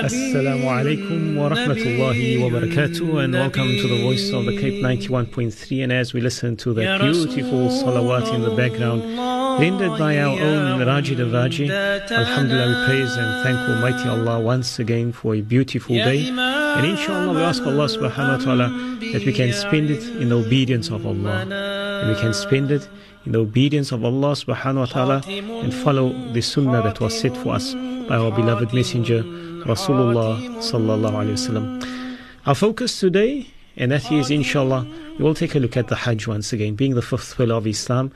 Assalamu alaikum wa rahmatullahi wa barakatuh and welcome to the voice of the Cape 91.3 and as we listen to that beautiful salawat in the background rendered by our own Raji Davaji Alhamdulillah we praise and thank Almighty Allah once again for a beautiful day. And inshallah we ask Allah subhanahu wa ta'ala that we can spend it in the obedience of Allah and we can spend it in the obedience of Allah subhanahu wa ta'ala and follow the sunnah that was set for us by our beloved messenger Rasulullah sallallahu alayhi wasallam. Our focus today, and that is inshallah, we will take a look at the Hajj once again, being the fifth pillar of Islam.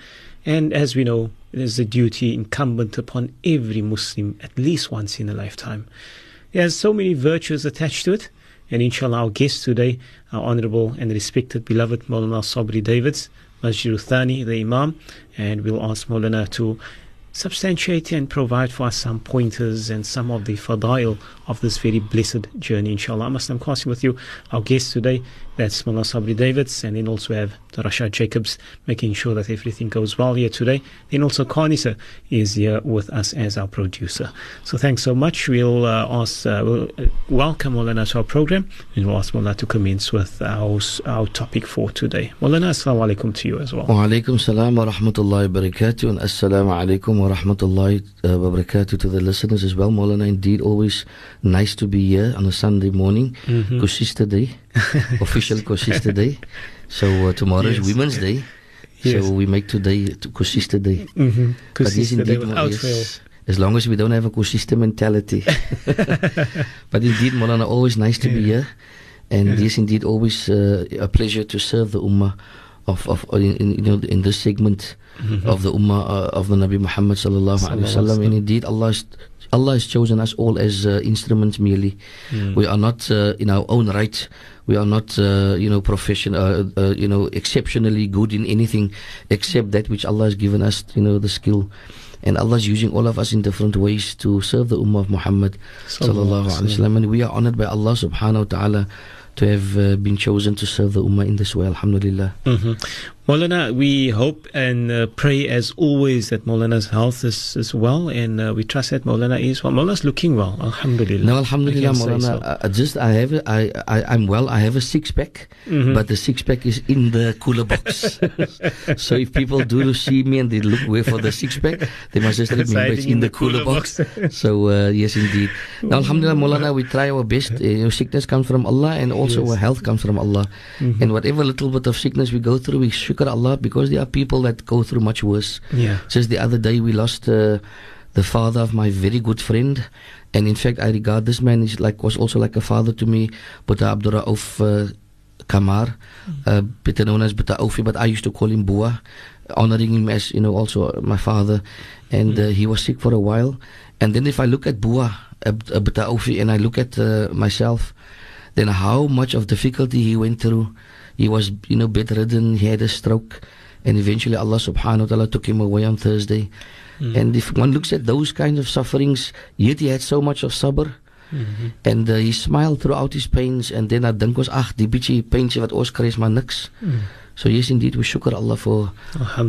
And as we know, it is a duty incumbent upon every Muslim at least once in a lifetime. It has so many virtues attached to it. And inshallah, our guest today, our honorable and respected beloved Maulana Sabri Davids, Masjid Thani, the Imam, and we'll ask Maulana to substantiate and provide for us some pointers and some of the fadail of this very blessed journey, inshallah. I must am crossing with you our guest today, that's Mullah Sabri Davids, and then also have Rashad Jacobs making sure that everything goes well here today. Then also Carnisa is here with us as our producer. So thanks so much. We'll uh, ask, uh, we'll uh, welcome Mulana to our program, and we'll ask Mullah to commence with our, our topic for today. Mulana, assalamu alaikum to you as well. Wa alaikum salam wa rahmatullahi wa barakatuh, and assalamu alaikum wa rahmatullahi uh, wa barakatuh to the listeners as well. Maulana, indeed, always nice to be here on a Sunday morning. Mhm. koesister Day, official koesister Day. So uh, tomorrow is Women's Day. Yes. So we make today to koesister Day. Mm-hmm. But yes, indeed, without yes, fail. As long as we don't have a koesister mentality. but indeed, Maulana, always nice to be here. And Yeah. yes, indeed, always uh, a pleasure to serve the Ummah of, of in, in, you know, in this segment Mhm. of the Ummah uh, of the Nabi Muhammad sallallahu alaihi wasallam. And indeed, Allah has, Allah has chosen us all as uh, instruments merely. Mm. We are not uh, in our own right. We are not, uh, you know, professional, uh, uh, you know, exceptionally good in anything except that which Allah has given us, you know, the skill. And Allah is using all of us in different ways to serve the Ummah of Muhammad sallallahu alaihi wasallam. And we are honored by Allah subhanahu wa ta'ala to have uh, been chosen to serve the Ummah in this way. Alhamdulillah. Mm-hmm. Maulana, we hope and uh, pray as always that Maulana's health is, is well, and uh, we trust that Maulana is well. Maulana's looking well, Alhamdulillah. No, Alhamdulillah, I can say Maulana. so. I, just I have a, I, I I'm well. I have a six pack, Mhm. but the six pack is in the cooler box. so if people do see me and they look where for the six pack, they must just remember it's in the cooler, box. so uh, yes, indeed. Now, Alhamdulillah, Maulana, we try our best. Uh, sickness comes from Allah, and also Yes. our health comes from Allah. Mhm. And whatever little bit of sickness we go through, we shukr Allah because there are people that go through much worse. yeah. Just the other day, we lost uh, the father of my very good friend, and in fact, I regard this man is like was also like a father to me. But Abdul of uh, Kamar, uh, better known as Bata Aufi, but I used to call him Bua, honoring him as you know also my father. And uh, he was sick for a while, and then if I look at Bua, uh, Bata Aufi, and I look at uh, myself, then how much of difficulty he went through. He was, you know, bedridden. He had a stroke, and eventually Allah Subhanahu wa Taala took him away on Thursday. Mm. And if one looks at those kinds of sufferings, yet he had so much of sabr, Mhm. and uh, he smiled throughout his pains. And then I dink was, ag, die bietjie pynsie wat ons kry is maar niks. Mm. So yes, indeed, we shukr Allah for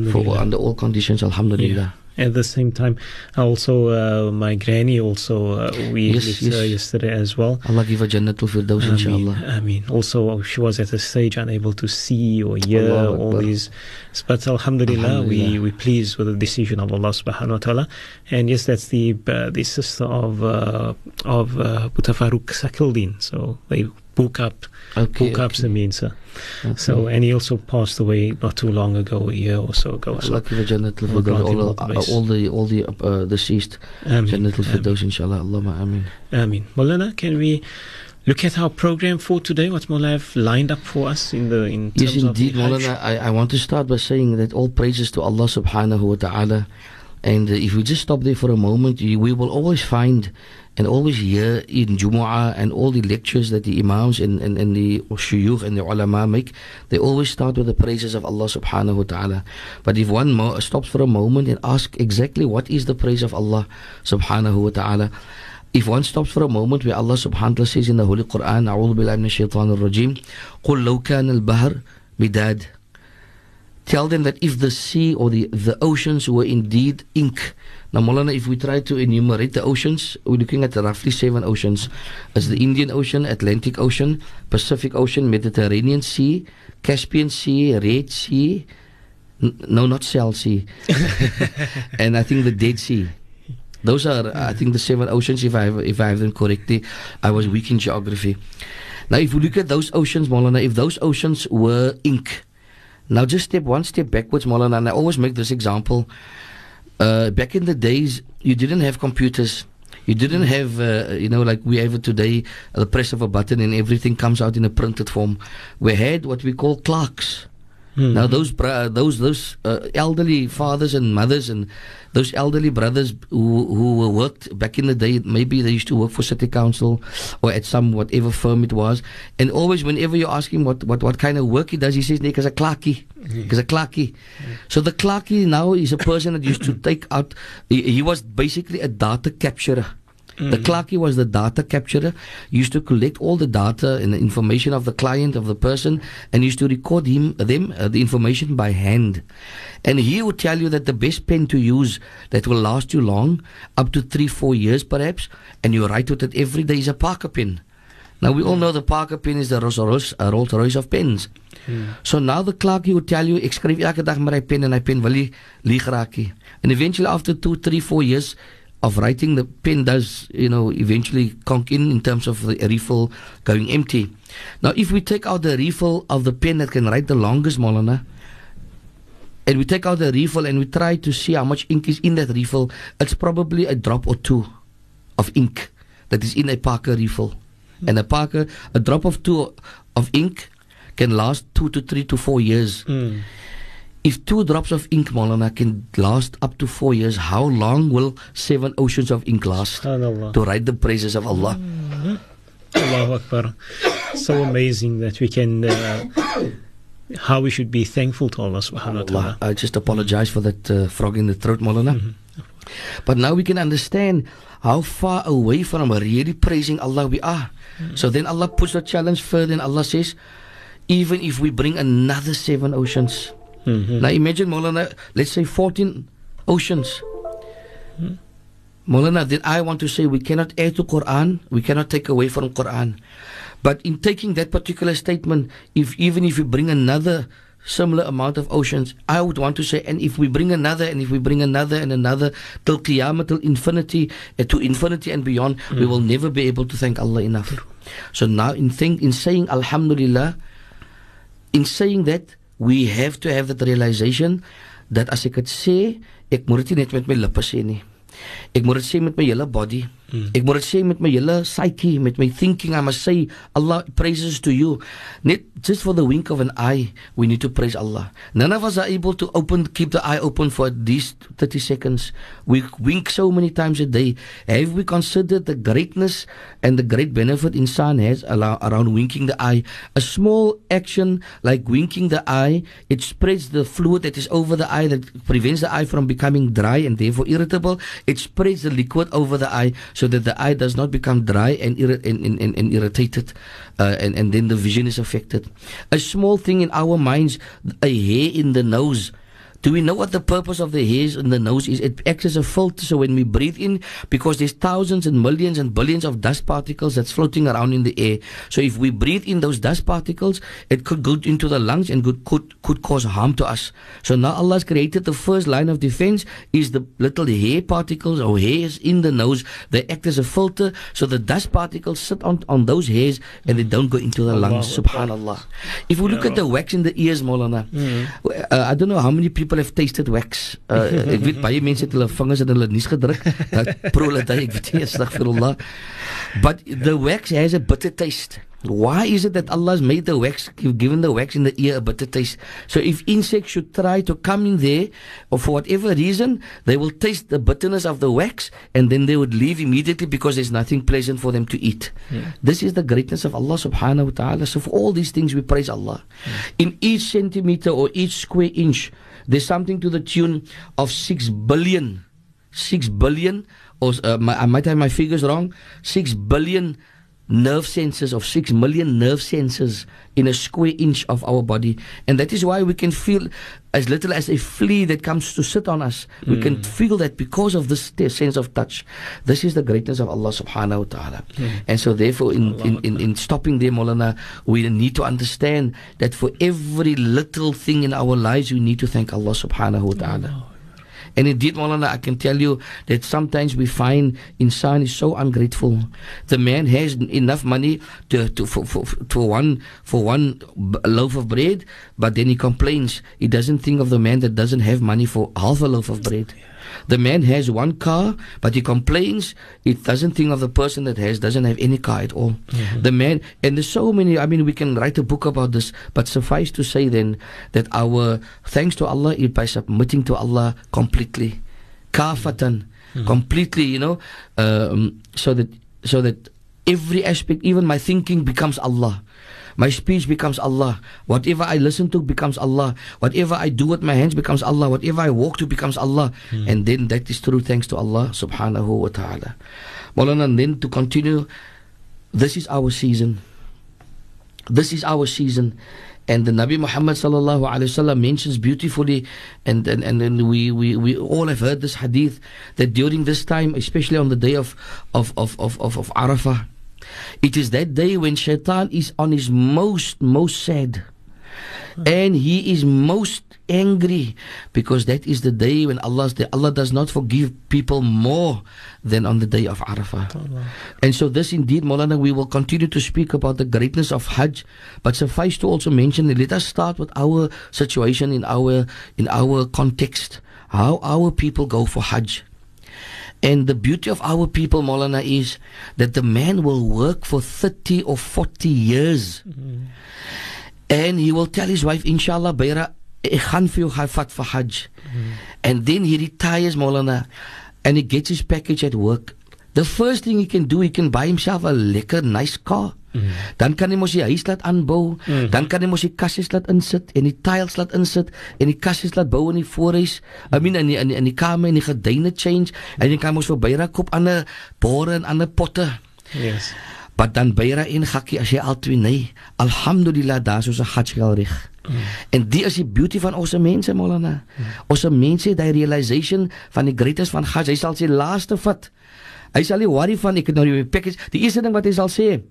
for under all conditions. Alhamdulillah. At the same time, also uh, my granny also uh, we Yes, met yes. yesterday as well. Allah give her Jannatul Firdaus, I mean, inshallah. I mean, also she was at a stage unable to see or hear Allahu all Akbar. these. But Alhamdulillah, we Alhamdulillah. we pleased with the decision of Allah Subhanahu wa Taala. And yes, that's the uh, the sister of uh, of uh, Butafaruk Sakildin. So they book up Okay. book up okay. Saminsa. okay. So and he also passed away not too long ago, a year or so ago. So Allah give her Jannatul Allah grant Firdaus. him All, all the all the the uh, deceased. Jannatul Ameen. Firdaus, inshallah. Allahumma ameen. Ameen. Molana, can we look at our program for today? What Mola have lined up for us in the in terms Yes, of the indeed, Hajj? I, I want to start by saying that all praises to Allah subhanahu wa ta'ala. And uh, if we just stop there for a moment, you, we will always find and always hear in Jumu'ah and all the lectures that the Imams and, and, and the shuyukh and the ulama make, they always start with the praises of Allah subhanahu wa ta'ala. But if one mo- stops for a moment and asks exactly what is the praise of Allah subhanahu wa ta'ala, if one stops for a moment where Allah subhanahu wa ta'ala says in the Holy Quran, أعوذ بالله من الشيطان الرجيم قل لو كان البحر midad. Tell them that if the sea or the, the oceans were indeed ink. Now, Molana, if we try to enumerate the oceans, we're looking at roughly seven oceans. It's the Indian Ocean, Atlantic Ocean, Pacific Ocean, Mediterranean Sea, Caspian Sea, Red Sea. N- no, not Shell Sea. and I think the Dead Sea. Those are, I think, the seven oceans. If I have, if I have them correctly, I was weak in geography. Now, if we look at those oceans, Molana, if those oceans were ink, now just step one step backwards, Molana, and I always make this example. Uh, back in the days, you didn't have computers. You didn't have, uh, you know, like we have it today, the press of a button and everything comes out in a printed form. We had what we call clerks. Mm. Now those bra- those those uh, elderly fathers and mothers and those elderly brothers who who worked back in the day, maybe they used to work for city council or at some whatever firm it was, and always whenever you ask him what what, what kind of work he does, he says, "Nee, as a clerkie." Because a clerkie. So the clerkie now is a person that used to take out. He, he was basically a data capturer. Mm. The clerkie was the data capturer. used to collect all the data and the information of the client of the person, and used to record him them uh, the information by hand. And he would tell you that the best pen to use that will last you long, up to three four years perhaps, and you write with it every day is a Parker pen. Now we all know the Parker pen is the Rolls Royce, uh, Rolls Royce of pens. Hmm. So now the clerk he would tell you, ek skryf elke dag met my pen en my pen wil nie lieg raak nie. And eventually after two, three, four years of writing, the pen does, you know, eventually conk in in terms of the refill going empty. Now, if we take out the refill of the pen that can write the longest, Molana, and we take out the refill and we try to see how much ink is in that refill, it's probably a drop or two of ink that is in a Parker refill. Mm. And a Parker, a drop of two of ink can last two to three to four years. Mm. If two drops of ink, Molana, can last up to four years, how long will seven oceans of ink last? To write the praises of Allah. Mm-hmm. Allahu Akbar. So amazing that we can. Uh, how we should be thankful to Allah subhanahu wa ta'ala. I just apologize for that uh, frog in the throat, Molana. Mm-hmm. But now we can understand how far away from really praising Allah we are. Mm-hmm. So then Allah puts the challenge further and Allah says, even if we bring another seven oceans, Mm-hmm. Now imagine Molana, let's say 14 oceans. Mm-hmm. Molana, then I want to say we cannot add to Quran, we cannot take away from Quran. But in taking that particular statement, if even if we bring another similar amount of oceans, I would want to say, and if we bring another, and if we bring another and another till Qiyamah, till infinity, uh, to infinity and beyond, mm. we will never be able to thank Allah enough. So now, in think, in saying Alhamdulillah, in saying that, we have to have that realization that as ek dit sê, ek moet dit net met my lippe sê nie. Ek moet dit sê met my hele body. Mm. Ek moet dit sê met my hele psyche, met my thinking. I must say Allah praises to you. Net just for the wink of an eye, we need to praise Allah. None of us are able to open keep the eye open for least 30 seconds. We wink so many times a day. Have we considered the greatness and the great benefit insan has around winking the eye? A small action like winking the eye, it spreads the fluid that is over the eye that prevents the eye from becoming dry and therefore irritable. It spreads the liquid over the eye so that the eye does not become dry and, irri- and, and, and, and irritated, uh, and, and then the vision is affected. A small thing in our minds, a hair in the nose do we know what the purpose of the hairs in the nose is? It acts as a filter. So when we breathe in, because there's thousands and millions and billions of dust particles that's floating around in the air. So if we breathe in those dust particles, it could go into the lungs and could could, could cause harm to us. So now Allah has created the first line of defense is the little hair particles or hairs in the nose. They act as a filter. So the dust particles sit on, on those hairs and they don't go into the Allah lungs. Subhanallah. If we look yeah. at the wax in the ears, Molana, mm. uh, I don't know how many people people have tasted wax. Uh, ek weet baie mense het hulle vingers in hulle nuus gedruk. Dat prolete ek weet nie, astaghfirullah. But the wax has a bitter taste. Why is it that Allah has made the wax, given the wax in the ear a bitter taste? So if insects should try to come in there, or for whatever reason, they will taste the bitterness of the wax, and then they would leave immediately because there's nothing pleasant for them to eat. Yeah. This is the greatness of Allah subhanahu wa ta'ala. So for all these things, we praise Allah. Yeah. In each centimeter or each square inch, there's something to the tune of 6 billion. 6 billion, or uh, my, I might have my figures wrong, 6 billion nerve sensors of 6 million nerve sensors in a square inch of our body and that is why we can feel as little as a flea that comes to sit on us mm. we can hmm. feel that because of this sense of touch this is the greatness of Allah subhanahu wa ta'ala mm. and so therefore in, in, in, in stopping there Molana we need to understand that for every little thing in our lives we need to thank Allah subhanahu wa ta'ala and indeed, Maulana, I can tell you that sometimes we find insan is so ungrateful. The man has enough money to, to for, for, for one for one loaf of bread, but then he complains. He doesn't think of the man that doesn't have money for half a loaf of bread. The man has one car, but he complains. It doesn't think of the person that has doesn't have any car at all. Mm-hmm. The man, and there's so many. I mean, we can write a book about this, but suffice to say then that our thanks to Allah is by submitting to Allah completely, kafatan, mm-hmm. completely. You know, um, so that so that every aspect, even my thinking, becomes Allah. My speech becomes Allah. Whatever I listen to becomes Allah. Whatever I do with my hands becomes Allah. Whatever I walk to becomes Allah. Hmm. And then that is true thanks to Allah subhanahu wa ta'ala. Maulana, and then to continue, this is our season. This is our season. And the Nabi Muhammad sallallahu alaihi wasallam mentions beautifully, and and and, and we, we, we all have heard this hadith that during this time, especially on the day of of of of of, of Arafah, it is that day when Shaitan is on his most, most sad. And he is most angry because that is the day when Allah, Allah does not forgive people more than on the day of Arafah. And so, this indeed, Molana, we will continue to speak about the greatness of Hajj, but suffice to also mention, let us start with our situation in our in our context, how our people go for Hajj. And the beauty of our people, Molana, is that the man will work for 30 or 40 years. Mm-hmm. And he will tell his wife, Inshallah, ek gaan vir jou Hajj. And then he retires, Molana, and he gets his package at work. The first thing he can do, he can buy himself a lekker, nice car. Mm. Dan kan hy mos die huis laat aanbou. Mm. Dan kan hy mos die kassies laat insit en die tiles laat insit en die kassies laat bou in die voorhuis. I mean in die, in die, in die kamer en die gedyne change en jy kan mos vir byra koop ander bore en ander potte. Yes. Maar dan byra en gakkie as jy al twee nee. Alhamdulillah daar so 'n hajjal rig. Mm. En dit is die beauty van ons mense Molana. Mm. Ons mense het daai realization van die greatness van Hajj. Hy sal sy laaste vat. Hy sal nie worry van ek het nou die package. Die eerste ding wat hy sal sê,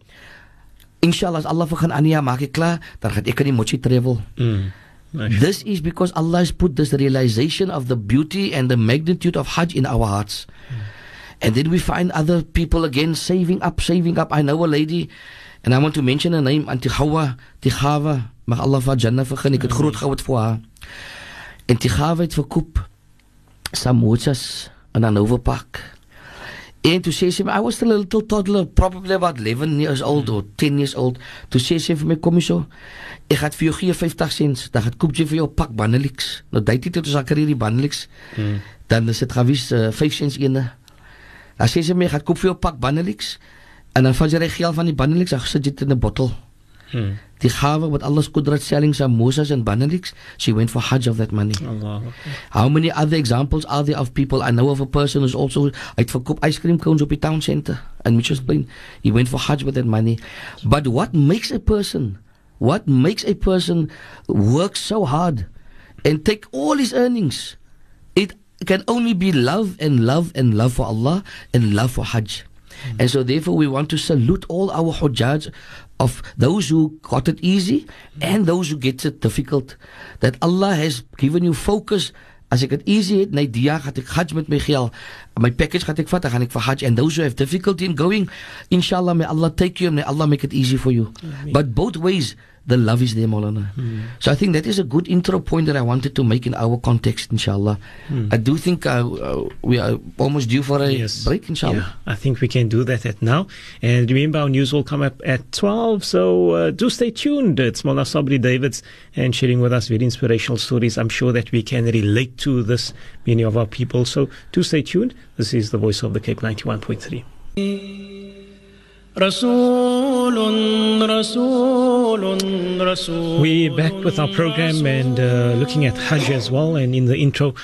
inshallah as Allah begin ania maak ek klaar dan gaan ek in die mochi travel mm. This is because Allah has put this realization of the beauty and the magnitude of Hajj in our hearts. Mm. And then we find other people again saving up, saving up. I know a lady, and I want to mention her name, Auntie Hawa Tichava. Mag Allah vir Jannah vergun. Ek het groot gehou vir haar. En Tichava het verkoop samosas in 'n Overpak. En toe sê sy, I was still a little toddler, probably about 11 years old or 10 years old. Toe sê sy vir my, kom hier so, ek gaan vir jou gee 50 cents, dan gaan koop jy vir jou pak Banelix. Nou dit het ons akker hierdie Banelix. Hmm. Dan is dit gewys uh, 5 cents ene. Dan sê sy my, ek gaan koop vir jou pak Banelix. En dan vat jy die geld van die Banelix, dan sit jy dit in 'n bottel. Hmm. Die gawe wat alles kudrat selling samosas and Benedicts, she went for Hajj of that money. Allah. How many other examples are there of people? I know of a person who's also uit verkoop ice cream cones up die town center and Mitchell's Plain. He went for Hajj with that money. But what makes a person what makes a person work so hard and take all his earnings? It can only be love and love and love for Allah and love for Hajj. Mm. And so therefore we want to salute all our hujjaj of those who got it easy and those who get it difficult. That Allah has given you focus. As ek dit easy het, net die jaar gaan ek hajj met my geld. My package gaan ek vat, gaan ek vir hajj. And those who have difficulty in going, inshallah may Allah take you and may Allah make it easy for you. But both ways the love is there, Maulana. Mm. So I think that is a good intro point that I wanted to make in our context, inshallah. Mm. I do think uh, uh, we are almost due for a yes. break, inshallah. Yeah, I think we can do that at now. And remember, our news will come up at 12, so uh, do stay tuned. It's Mullah Sabri Davids and sharing with us very inspirational stories. I'm sure that we can relate to this, many of our people. So do stay tuned. This is the voice of the Cape 91.3. We're back with our program and uh, looking at Hajj as well. And in the intro,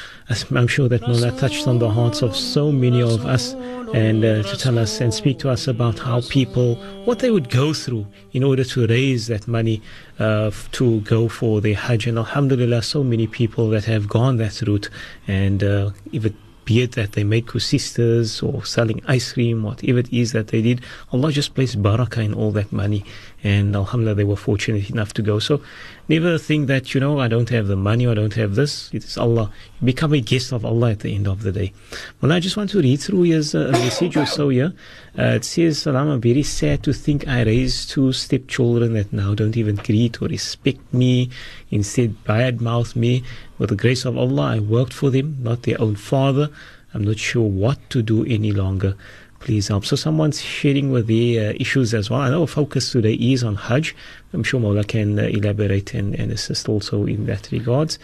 I'm sure that Mullah touched on the hearts of so many of us and uh, to tell us and speak to us about how people, what they would go through in order to raise that money uh, to go for the Hajj. And Alhamdulillah, so many people that have gone that route. And uh, if it be it that they make sisters or selling ice cream, whatever it is that they did, Allah just placed barakah in all that money. And Alhamdulillah, they were fortunate enough to go. So never think that, you know, I don't have the money I don't have this. It is Allah. You become a guest of Allah at the end of the day. Well, I just want to read through his uh, message or so here. Uh, it says, Salam, I'm very sad to think I raised two stepchildren that now don't even greet or respect me. Instead, badmouth me. With the grace of Allah, I worked for them, not their own father. I'm not sure what to do any longer. Please help. So someone's sharing with their uh, issues as well. I know focus today is on Hajj. I'm sure Mola can uh, elaborate and, and assist also in that regards.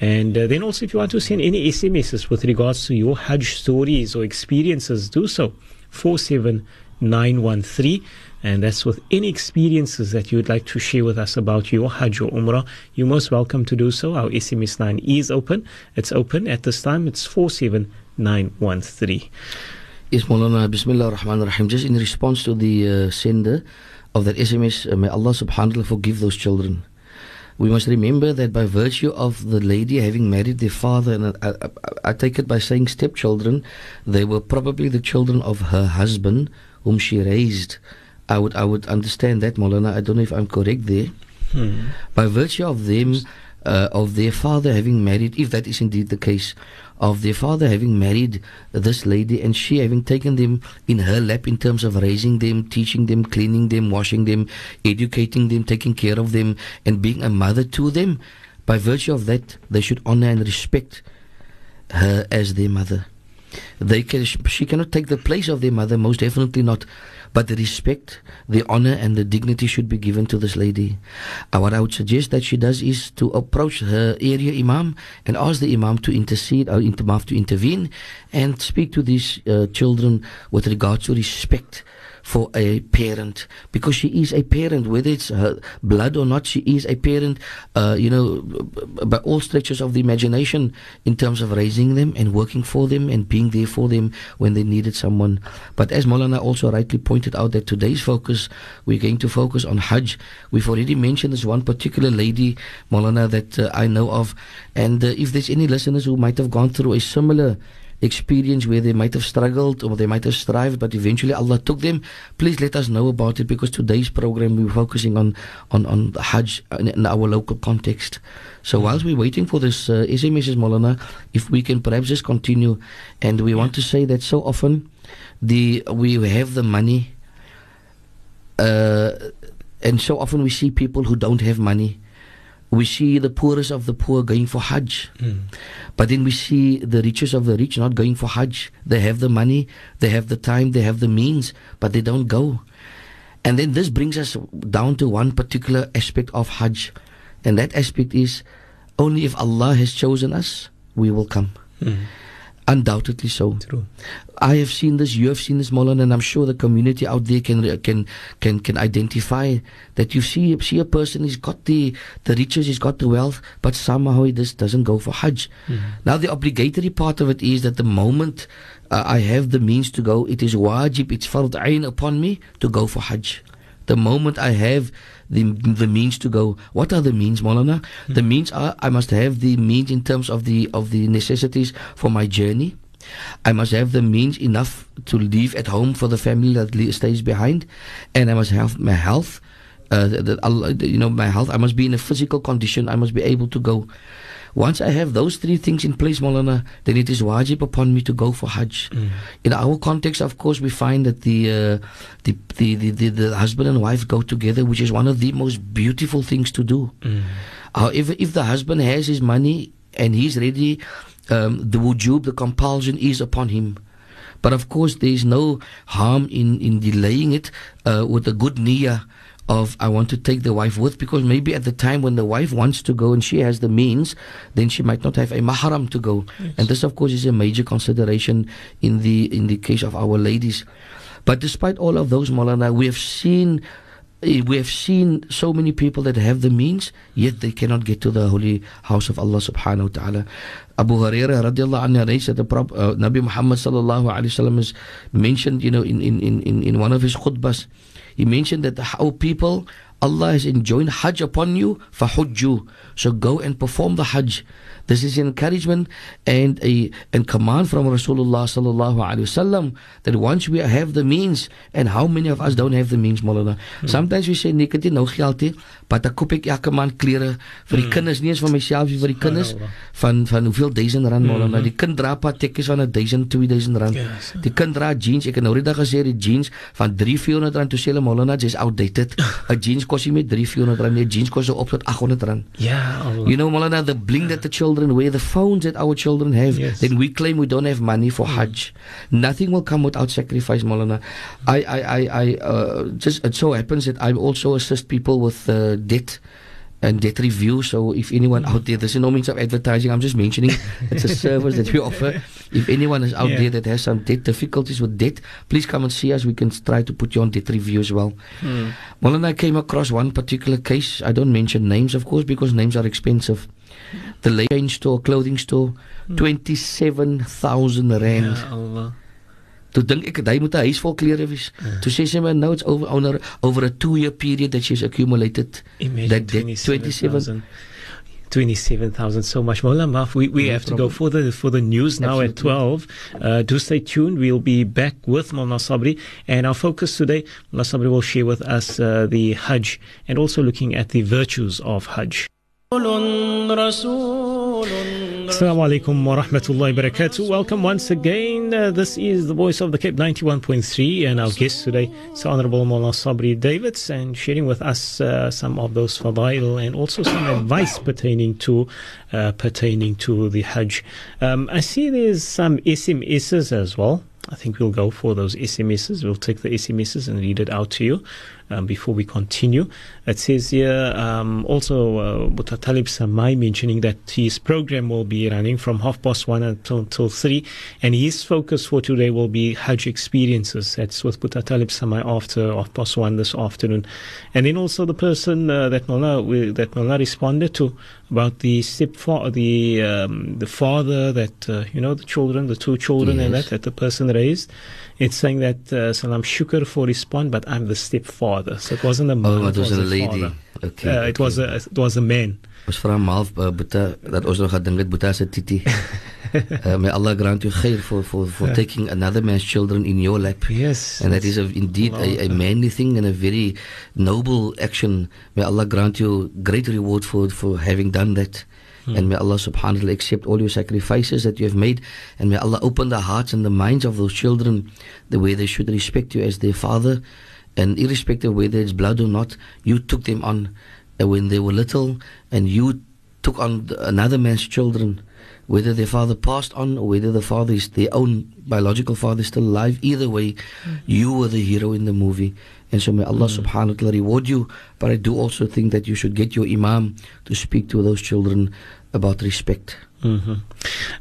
And uh, then also, if you want to send any SMSs with regards to your Hajj stories or experiences, do so. 47913 and that's with any experiences that you would like to share with us about your Hajj or Umrah. You're most welcome to do so. Our SMS line is open. It's open at this time. It's 47913. Yes, Maulana, Bismillah ar-Rahman ar-Rahim. Just in response to the uh, sender of that SMS, uh, may Allah subhanahu wa ta'ala forgive those children. We must remember that by virtue of the lady having married their father, and I, I, I take it by saying stepchildren, they were probably the children of her husband whom she raised. I would I would understand that, Molana. I don't know if I'm correct there. Hmm. By virtue of them, uh, of their father having married, if that is indeed the case, of their father having married this lady and she having taken them in her lap in terms of raising them, teaching them, cleaning them, washing them, educating them, taking care of them, and being a mother to them, by virtue of that, they should honor and respect her as their mother. They can, she cannot take the place of their mother, most definitely not. But the respect, the honor, and the dignity should be given to this lady. Uh, what I would suggest that she does is to approach her area imam and ask the imam to intercede or imam to intervene and speak to these uh, children with regard to respect for a parent because she is a parent, whether it's her blood or not. She is a parent, uh, you know, by all stretches of the imagination in terms of raising them and working for them and being there for them when they needed someone. But as Molana also rightly pointed out, that today's focus, we're going to focus on Hajj. We've already mentioned this one particular lady, Molana, that uh, I know of. And uh, if there's any listeners who might have gone through a similar experience where they might have struggled or they might have strived, but eventually Allah took them, please let us know about it because today's program we're focusing on on on the Hajj in, in our local context. So whilst we're waiting for this uh, SMSs Molana, if we can perhaps just continue, and we want to say that so often the we have the money, uh, and so often we see people who don't have money we see the poorest of the poor going for Hajj. Mm. But then we see the riches of the rich not going for Hajj. They have the money, they have the time, they have the means, but they don't go. And then this brings us down to one particular aspect of Hajj. And that aspect is only if Allah has chosen us, we will come. Mm. Undoubtedly so. True. I have seen this. You have seen this, Molan, and I'm sure the community out there can can can can identify that you see see a person. He's got the the riches, he's got the wealth, but somehow he just doesn't go for Hajj. Mm-hmm. Now the obligatory part of it is that the moment uh, I have the means to go, it is wajib, it's fard ain upon me to go for Hajj. The moment I have the the means to go. What are the means, Molana? Mm-hmm. The means are I must have the means in terms of the of the necessities for my journey. I must have the means enough to leave at home for the family that stays behind, and I must have my health. Uh, that you know, my health. I must be in a physical condition. I must be able to go. Once I have those three things in place, Molana, then it is wajib upon me to go for Hajj. Mm. In our context, of course, we find that the, uh, the, the, the, the, the, husband and wife go together, which is one of the most beautiful things to do. Mm. However, if the husband has his money and he's ready, um, the wujub, the compulsion is upon him. But of course, there is no harm in, in delaying it uh, with a good niyyah of I want to take the wife with because maybe at the time when the wife wants to go and she has the means, then she might not have a mahram to go. Yes. And this of course is a major consideration in the in the case of our ladies. But despite all of those Molana, we have seen eh, we have seen so many people that have the means, yet they cannot get to the holy house of Allah subhanahu wa ta'ala. Abu Hurairah radiallahu anhu narrates that the Prophet, uh, Nabi Muhammad sallallahu alayhi wasallam is mentioned, you know, in, in, in, in one of his khutbahs, he mentioned that the how people, Allah has enjoined Hajj upon you, fahujju. So go and perform the Hajj. This is encouragement and a and command from Rasulullah sallallahu alaihi wasallam that once we have the means, and how many of us don't have the means, Molana? Hmm. Sometimes we say, "Nee, ek het nou geld nie, maar dan koop ek elke maand klere vir die hmm. kinders, nie eens vir myself nie, vir die kinders van van hoeveel duisend rand, Molana. Hmm. Die kind dra patekkies van 1000, 2000 rand. Yes. Die kind dra jeans, ek het nou die dag gesê die jeans van 3, 400 rand toe sê hulle Molana, jy's outdated. 'n Jeans kos nie meer 3, 400 rand nie, jeans kos op tot 800 rand. Ja, yeah, You know, Molana, the bling that the children children, where the phones that our children have, yes. then we claim we don't have money for mm. Hajj. Nothing will come without sacrifice, Molana. I, I, I, I uh, just it so happens that I also assist people with uh, debt and debt review. So if anyone out there, there's no means of advertising. I'm just mentioning it's a service that we offer. If anyone is out yeah. there that has some debt difficulties with debt, please come and see us. We can try to put you on debt review as well. Mm. Well, and I came across one particular case. I don't mention names, of course, because names are expensive. The Lane store, clothing store, hmm. 27,000 rand. Ja, Allah. Toe dink ek hy moet 'n huis vol klere wees. Uh. Toe sê sy my nou it's over over, over a 2 year period that she's accumulated Imagine that 27 27,000 so much more Maf, we, we no have problem. to go for the for the news now Absolutely. at 12 uh, do stay tuned we'll be back with Mullah Sabri and our focus today Mullah Sabri will share with us uh, the Hajj and also looking at the virtues of Hajj Assalamu alaikum wa rahmatullahi wa barakatuh. Welcome once again. Uh, this is the voice of the Cape 91.3 and our guest today is Honorable Mullah Sabri Davids and sharing with us uh, some of those fadail and also some advice pertaining to uh, pertaining to the Hajj. Um, I see there's some SMSs as well. I think we'll go for those SMSs. We'll take the SMSs and read it out to you um, before we continue. It says here um, also uh, Buta Talib Samai mentioning that his program will be running from half past one until, until three, and his focus for today will be Hajj experiences. That's with Buta Talib Samai after half past one this afternoon. And then also the person uh, that Mullah, that Mullah responded to about the stepfather, the um, the father that uh, you know the children, the two children, yes. and that that the person raised. It's saying that uh, Salam Shukr for his respond, but I'm the stepfather. So it wasn't a man. Oh, it was, was a lady. Father. Okay, uh, okay. It was a it was a man. Ons vra hom half uh, Boeta dat ons nog gedink het Boeta se titi. uh, may Allah grant you khair for for for yeah. taking another man's children in your lap. Yes. And that is a, indeed a, a manly thing and a very noble action. May Allah grant you great reward for for having done that. Hmm. And may Allah subhanahu wa ta'ala accept all your sacrifices that you have made. And may Allah open the hearts and the minds of those children the way they should respect you as their father. And irrespective of whether it's blood or not, you took them on uh, when they were little and you took on another man's children. Whether their father passed on or whether the father is their own biological father is still alive, either way, mm. you were the hero in the movie. And so may Allah mm. subhanahu wa ta'ala reward you. But I do also think that you should get your imam to speak to those children about respect. Mm-hmm.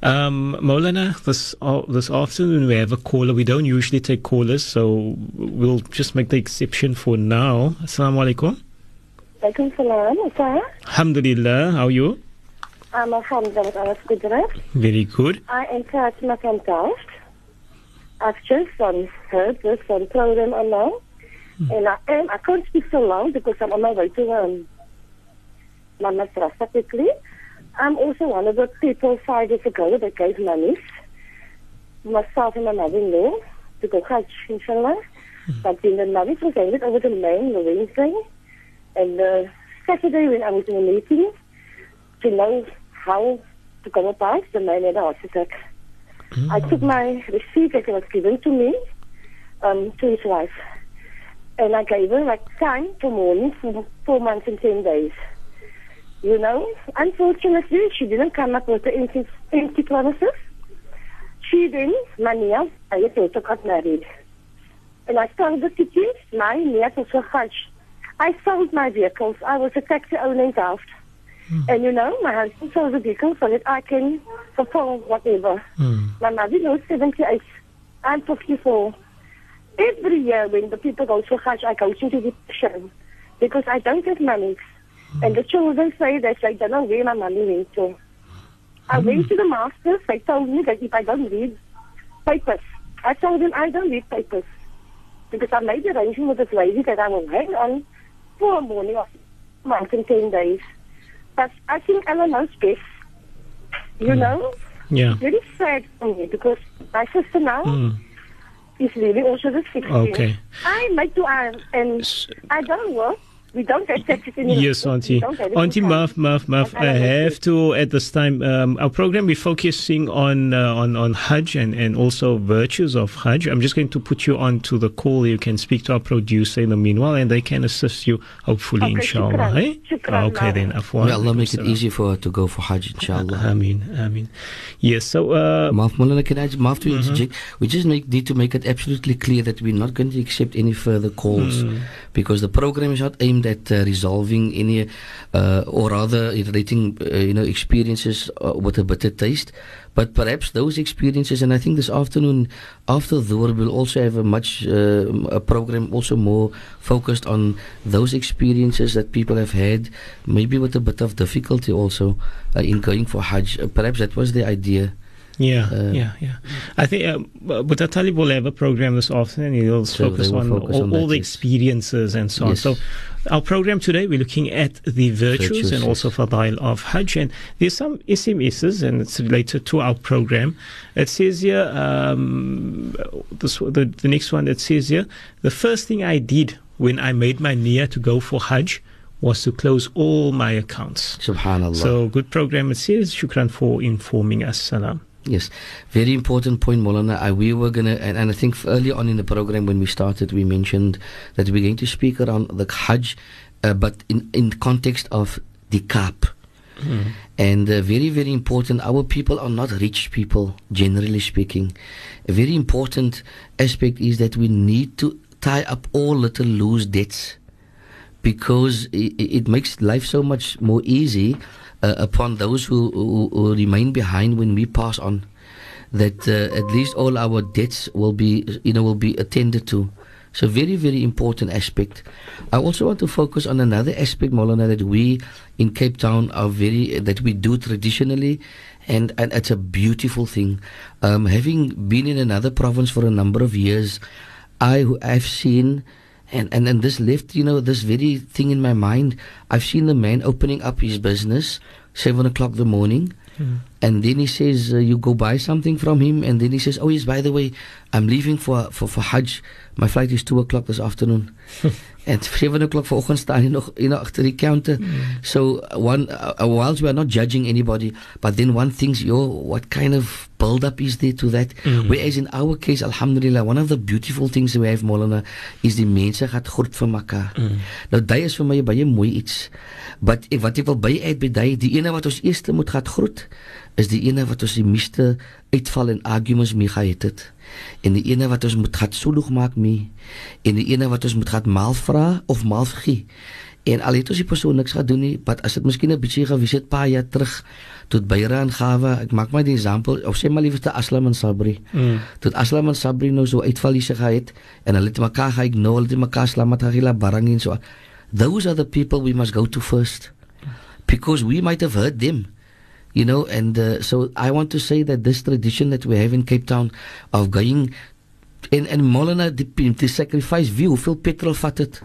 Um, Molana, this uh, this afternoon we have a caller. We don't usually take callers, so we'll just make the exception for now. Assalamu alaikum. Alaikum salam. Alhamdulillah. How are you? I'm alhamdulillah. good, Very good. I am Fatima from Taft. I've just um, heard this on program online. Mm. And I am, I can't speak so long because I'm on my way to um, my madrasa quickly. I'm also one of the people five years ago that gave money, myself and my mother-in-law, to go Hajj, inshallah. Mm. But then the money was handed over to me on the Wednesday. And Saturday when I was in a meeting to know how to come about, the man had a heart attack. Mm. I took my receipt that was given to me um, to his wife. And I gave her like time for mourning for four months and ten days. You know, unfortunately, she didn't come up with the empty, empty promises. She then, my niece, I also got married. And I started to teach my niece was a. I sold my vehicles. I was a taxi owner in Delft. Mm. And you know, my husband sold the vehicle so that I can fulfill whatever. Mm. My mother was 78. I'm 54. Every year when the people go to Hajj, I go to the show. because I don't have money. And the children say that I don't know where my money went to. I went to the masters. They told me that if I don't read papers, I told them I don't read papers. Because I made arrangement with this lady that I will hang on for a morning of a month and 10 days. But I think Allah knows best. You know? Yeah. It's very sad for me because my sister now Mm. is really also the 16. Okay. I make to iron and I don't work. We don't have taxes in Yes, Auntie. Auntie Muff, Muff, Muff. I have to at this time. Um, our program we're focusing on uh, on on Hajj and, and also virtues of Hajj. I'm just going to put you on to the call. You can speak to our producer in the meanwhile, and they can assist you hopefully, Okay, inshallah. shukran. eh? Shukran, okay, then. Lala. Afwan. May Allah make it easy for her to go for Hajj, inshallah. Ameen, Ameen. Yes. So. Uh, Maaf, Molana, can I just, maaf to interject? We just make, need to make it absolutely clear that we're not going to accept any further calls because the program is not aimed at uh, resolving any, uh, or rather, relating, uh, you know, experiences uh, with a bitter taste. But perhaps those experiences, and I think this afternoon after Dhuhr, we'll also have a much uh, a program also more focused on those experiences that people have had, maybe with a bit of difficulty also uh, in going for Hajj. Uh, perhaps that was the idea. Yeah, Uh, yeah, yeah. I think, um, but the Talib will have a program this afternoon. He'll So focus on focus all, on all the yes. experiences and so on. Yes. So, our program today, we're looking at the virtues, Virtues, and yes. also fadail of Hajj. And there's some SMSs, and it's related to our program. It says here, um, this, the, the next one, it says here, the first thing I did when I made my niyyah to go for Hajj was to close all my accounts. Subhanallah. So, good program. It says, shukran for informing us. Salam. Yes, very important point, Molana. I, we were gonna, and, and I think earlier on in the program when we started, we mentioned that we're going to speak around the Hajj, uh, but in in context of the Kaap. And uh, very, very important. Our people are not rich people, generally speaking. A very important aspect is that we need to tie up all little loose debts because it, it makes life so much more easy uh, upon those who, who, who remain behind when we pass on. That uh, at least all our debts will be, you know, will be attended to. So very, very important aspect. I also want to focus on another aspect, Molana, that we in Cape Town are very that we do traditionally, and and it's a beautiful thing. Um, having been in another province for a number of years, I I've seen. And, and and this left, you know, this very thing in my mind. I've seen the man opening up his business, seven o'clock the morning, and then he says, uh, "You go buy something from him," and then he says, "Oh yes, by the way, I'm leaving for for for Hajj. My flight is two o'clock this afternoon." and seven o'clock vanoggend staan hy nog you know agter die counter. So uh, one uh, whilst we are not judging anybody, but then one thinks, yo, what kind of build up is there to that? Whereas in our case, Alhamdulillah, one of the beautiful things we have, Molana, is die mense gaat groet vir mekaar. Nou daai is vir my baie mooi iets. But ek, wat ek wil by uit by daai, die ene wat ons eerste moet gaan groet, is die ene wat ons die meeste uitval en arguments mee gehad het. En die ene wat ons moet gaan soedig maak mee. En die ene wat ons moet gaan maal vra of maal gee. En al het ons die persoon niks gaan doen nie, but as dit miskien 'n bietjie gewees het paar jaar terug tot byre aangawe, ek maak maar die voorbeeld of sê maar liewer te Aslam en Sabri. Mm. Tot Aslam en Sabri nou so uitval hier gehad en hulle het mekaar geïgnoreer, hulle het mekaar slamat gehila barang en so. Those are the people we must go to first. Because we might have hurt them. You know, and uh, so I want to say that this tradition that we have in Cape Town of going en en Molana die, die sacrifice wie hoeveel petrol vat dit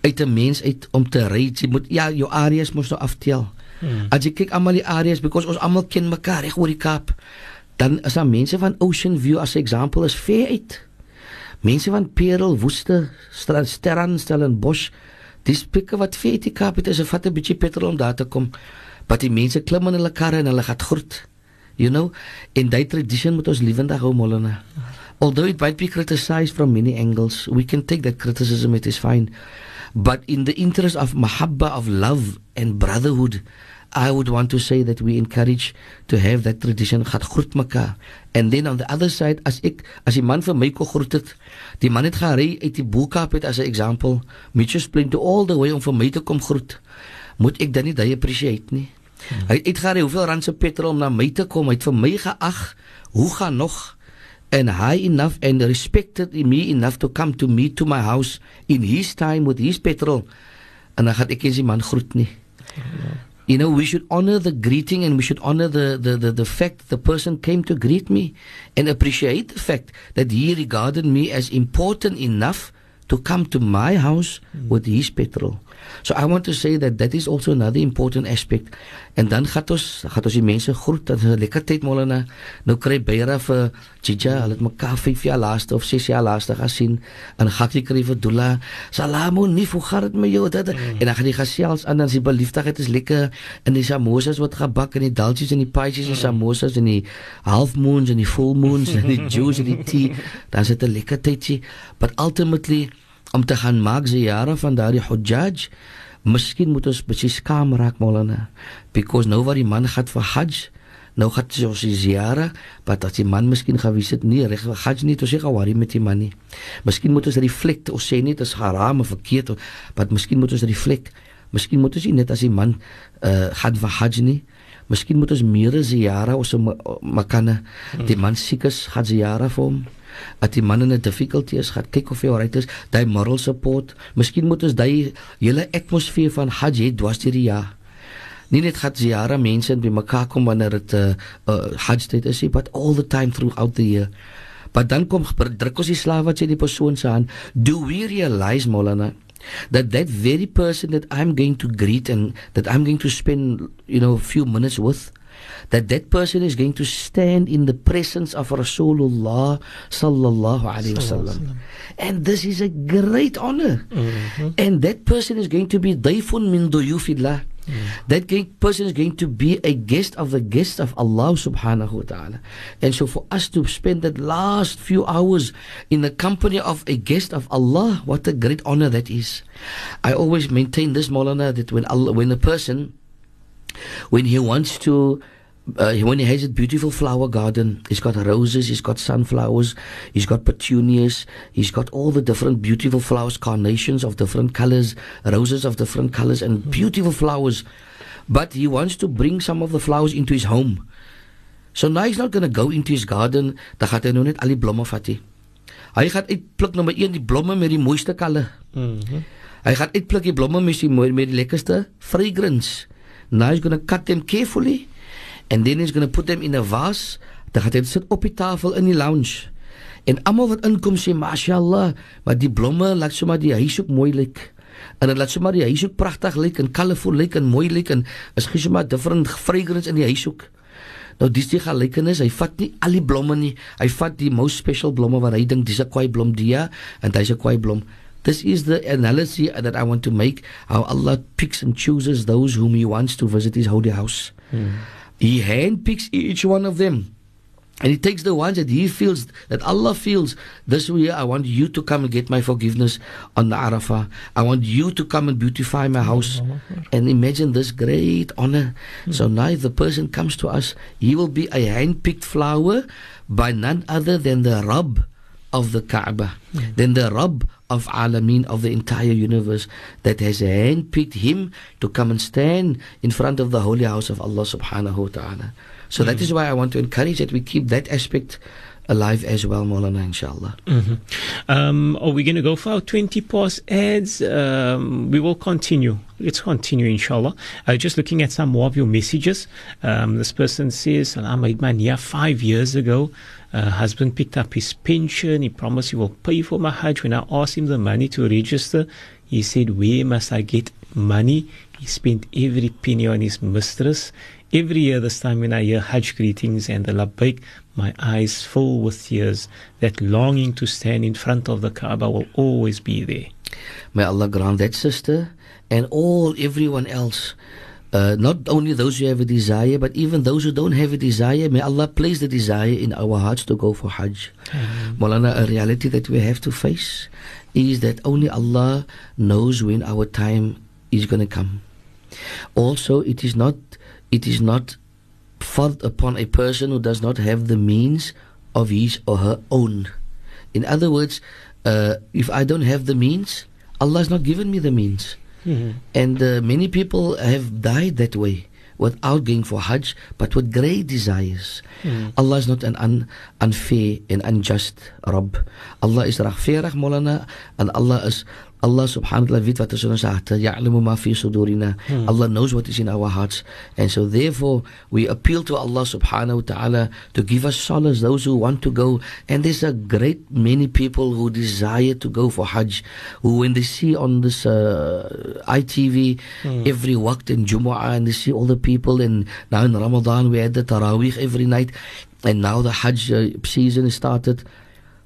uit 'n mens uit om te ry jy moet ja jou areas moet nou aftel. Hmm. as jy kyk almal die areas because ons almal ken mekaar reg oor die Kaap dan is daar mense van Ocean View as 'n example is ver uit. Mense van Parel Woeste Strand Sterran Stellenbosch dis pikke wat ver uit die Kaap het is 'n vat 'n bietjie petrol om daar te kom maar die mense klim in hulle karre en hulle gaan groet. You know en daai tradition moet ons lewendig hou Molana. Although it might be criticized from many angles we can take that criticism it is fine. But in the interest of mahabba of love and brotherhood I would want to say that we encourage to have that tradition gaan groet mekaar and then on the other side as ek as die man vir my kon groet het die man het gery uit die Boelkaap het as 'n example Mitchells Plain to all the way om vir my te kom groet moet ek dan nie daai appreciate nie Hy het uitgery hoeveel rand se petrol om na my te kom. Hy het vir my geag. Hoe gaan nog and high enough and respected me enough to come to me to my house in his time with his petrol. En dan gaan ek eens die man groet nie. You know, we should honor the greeting and we should honor the, the, the, the fact the person came to greet me and appreciate the fact that he regarded me as important enough to come to my house with his petrol. So I want to say that that is also another important aspect. En dan gaan ons gaan ons die mense groet dat hulle lekker tyd molena. Nou kry Beira vir Chicha, hulle het mekaar 5 jaar laaste of 6 jaar laaste gesien en Gakkie kry vir Dula. Salamu nie hoe gaan dit met jou? Dat, mm. En dan gaan die gesels aan dan die beliefdheid is lekker en die samosas wat gebak en die daltjies en die paaitjies en samosas en die half moons en die full moons en die juice en die tea. Dan sit 'n lekker tydjie. But ultimately om te gaan maak ziyara van daardie hujjaj miskien moet ons bietjie skaam raak molana because nou wat die man gaan vir hajj nou gaan sy ons ziyara wat as die man miskien gewys het nie reg hajj nie toe sê gawari met die man nie. Miskien moet ons reflect ons sê nie dit is haram of verkeerd wat miskien moet ons reflect. Miskien moet ons nie net as die man uh, gaan vir hajj nie miskien moet ons meer ziyara ons makane die man siek is gaan ziyara vir hom dat die man in 'n difficulty is, gaan kyk of hy alright is, daai moral support. Miskien moet ons daai hele atmosfeer van Hajj het dwars deur die jaar. Nie net gehad jare mense by mekaar kom wanneer dit 'n uh, uh, Hajj tyd is, but all the time throughout the year. Maar dan kom druk ons die slaaf wat sy die persoon se aan. Do we realize Molana that that very person that I'm going to greet and that I'm going to spend, you know, a few minutes with that that person is going to stand in the presence of Rasulullah sallallahu alaihi wasallam. And this is a great honor. Mm-hmm. And that person is going to be dayfun min duyufillah. That person is going to be a guest of the guest of Allah subhanahu wa ta'ala. And so for us to spend that last few hours in the company of a guest of Allah, what a great honor that is. I always maintain this, Maulana, that when Allah, when a person, when he wants to uh, when he has a beautiful flower garden, he's got roses, he's got sunflowers, he's got petunias, he's got all the different beautiful flowers, carnations of different colors, roses of different colors, and mm-hmm. beautiful flowers. But he wants to bring some of the flowers into his home. So now he's not going to go into his garden, dan gaat hy nou net al die blomme vat hy. Hy gaan uitpluk nommer 1 die blomme met die mooiste kleure. Mhm. Mm hy gaan uitpluk die blomme met die met die lekkerste fragrance. Now he's going to cut them carefully and then he's going to put them in a vase dan gaan hy sit op die tafel in die lounge. En almal wat inkom sê mashallah maar die blomme laat sommer die huis ook mooi lyk. En dit laat sommer die huis ook pragtig lyk en colorful lyk en mooi lyk en is gee sommer different fragrance in die huis ook. Nou dis die gelykenis. Hy vat nie al die blomme nie. Hy vat die most special blomme wat hy dink dis 'n kwai blom dia en dis 'n kwai blom. This is the analogy that I want to make how Allah picks and chooses those whom He wants to visit His holy house. Mm. He handpicks each one of them. And he takes the ones that he feels, that Allah feels, this way, I want you to come and get my forgiveness on the Arafah. I want you to come and beautify my house. And imagine this great honor. So now if the person comes to us, he will be a handpicked flower by none other than the Rabb of the Kaaba, mm. than the Rabb of Alameen, of the entire universe, that has handpicked him to come and stand in front of the holy house of Allah subhanahu wa ta'ala. So mm that is why I want to encourage that we keep that aspect alive as well, Molana, inshallah. Mm-hmm. Um, are we going to go for our 20 pause ads? Um, we will continue. Let's continue, inshallah. Uh, just looking at some more of your messages. Um, this person says, I made my five years ago. Husband picked up his pension. He promised he will pay for my Hajj. When I asked him the money to register, he said, Where must I get money? He spent every penny on his mistress. Every year, this time when I hear Hajj greetings and the Labbaik, my eyes fill with tears. That longing to stand in front of the Kaaba will always be there. May Allah grant that, sister, and all everyone else uh, not only those who have a desire, but even those who don't have a desire, may Allah place the desire in our hearts to go for Hajj. Molana, a reality that we have to face is that only Allah knows when our time is going to come. Also, it is not it is not fault upon a person who does not have the means of his or her own. In other words, uh, if I don't have the means, Allah has not given me the means. Mm-hmm. And uh, many people have died that way without going for Hajj, but with great desires. Allah is not an un, unfair and unjust Rabb. Allah is rechtvaardig, Molana, and Allah is Allah subhanahu wa ta'ala weet wat is in ons harte. Ya'lamu ma fi sudurina. Allah knows what is in our hearts. And so therefore we appeal to Allah subhanahu wa ta'ala to give us solace, those who want to go. And there's a great many people who desire to go for Hajj, who when they see on this uh, ITV every waqt in Jumu'ah and they see all the people and now in Ramadan we had the Taraweeh every night and now the Hajj uh, season is started.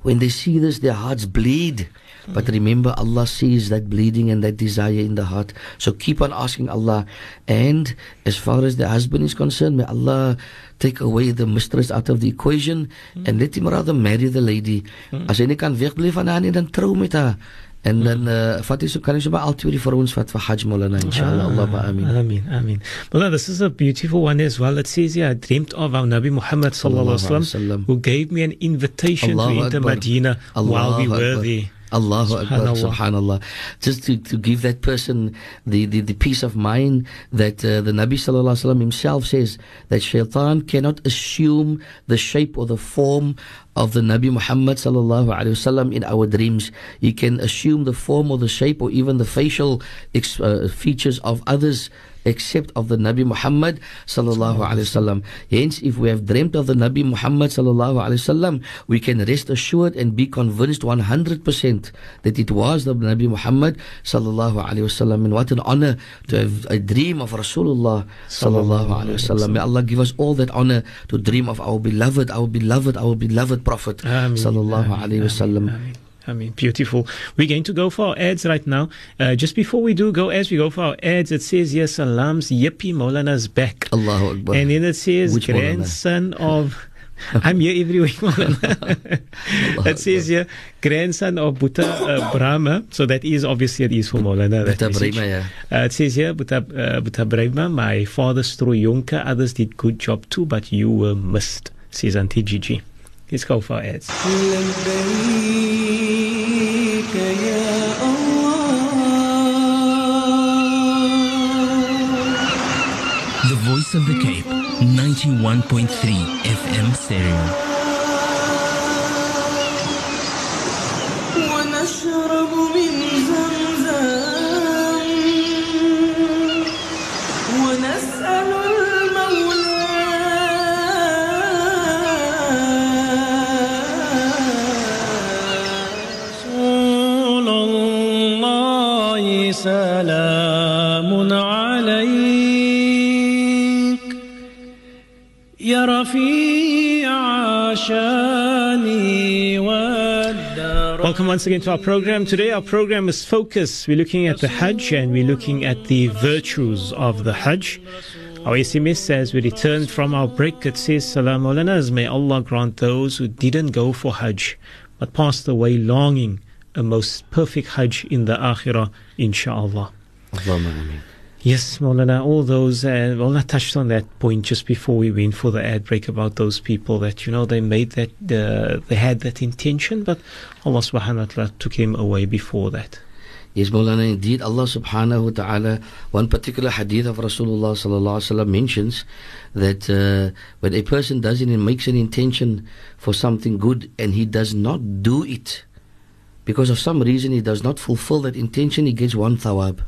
When they see this, their hearts bleed. But remember, Allah sees that bleeding and that desire in the heart. So keep on asking Allah. And as far as the husband is concerned, may Allah take away the mistress out of the equation and let him rather marry the lady. Hmm. As hy nie kan wegbly van haar nie, dan trou met haar. En dan uh, vat hy so kan hy so maar al twee vir ons vat vir Hajj Molana inshallah. Allah ba amin. Ah, Ameen, Ameen. Well, this is a beautiful one as well. It says here, I dreamt of our Nabi Muhammad sallallahu alaihi wasallam who gave me an invitation Allahu to enter. Medina while we were Akbar. there. Allahu Akbar, Subhanallah. subhanallah. Just to, to give that person the, the, the peace of mind that uh, the Nabi sallallahu alaihi wasallam himself says that shaitan cannot assume the shape or the form of the Nabi Muhammad sallallahu alaihi wasallam in our dreams. He can assume the form or the shape or even the facial ex- uh, features of others except of the Nabi Muhammad sallallahu alaihi wasallam. Hence, if we have dreamt of the Nabi Muhammad sallallahu alaihi wasallam, we can rest assured and be convinced 100% that it was the Nabi Muhammad sallallahu alaihi wasallam. And what an honor to have a dream of Rasulullah sallallahu alaihi wasallam. May Allah give us all that honor to dream of our beloved, our beloved, our beloved Prophet sallallahu alaihi wasallam. Ameen, mean, Beautiful. We're going to go for our ads right now. Uh, just before we do go, as we go for our ads, it says yes, Salam's Yippee Maulana's back. Allahu Akbar. And then it says Which Maulana? grandson of. I'm here every week, Maulana. Allahu it says here grandson of Buddha uh, Brahma. So that is obviously it is for Maulana. that Buddha message. Brahma, yeah. Uh, it says here Buddha, uh, Buddha Brahma, my father's threw Yonka. Others did good job too, but you were missed. Says Auntie Gigi. Let's go for ads. Of the Cape, 91.3 FM stereo. Welcome once again to our program. Today, our program is focused. We're looking at the Hajj and we're looking at the virtues of the Hajj. Our SMS, as we return from our break, it says, Salam alanas, may Allah grant those who didn't go for Hajj but passed away longing a most perfect Hajj in the Akhirah, inshallah. Allahumma. Yes, Maulana, all those, uh, Maulana touched on that point just before we went for the ad break about those people that, you know, they made that, uh, they had that intention, but Allah subhanahu wa ta'ala took him away before that. Yes, Maulana, indeed, Allah subhanahu wa ta'ala, one particular hadith of Rasulullah sallallahu alaihi wasallam mentions that uh, when a person does it and makes an intention for something good and he does not do it, because of some reason he does not fulfill that intention, he gets one thawab.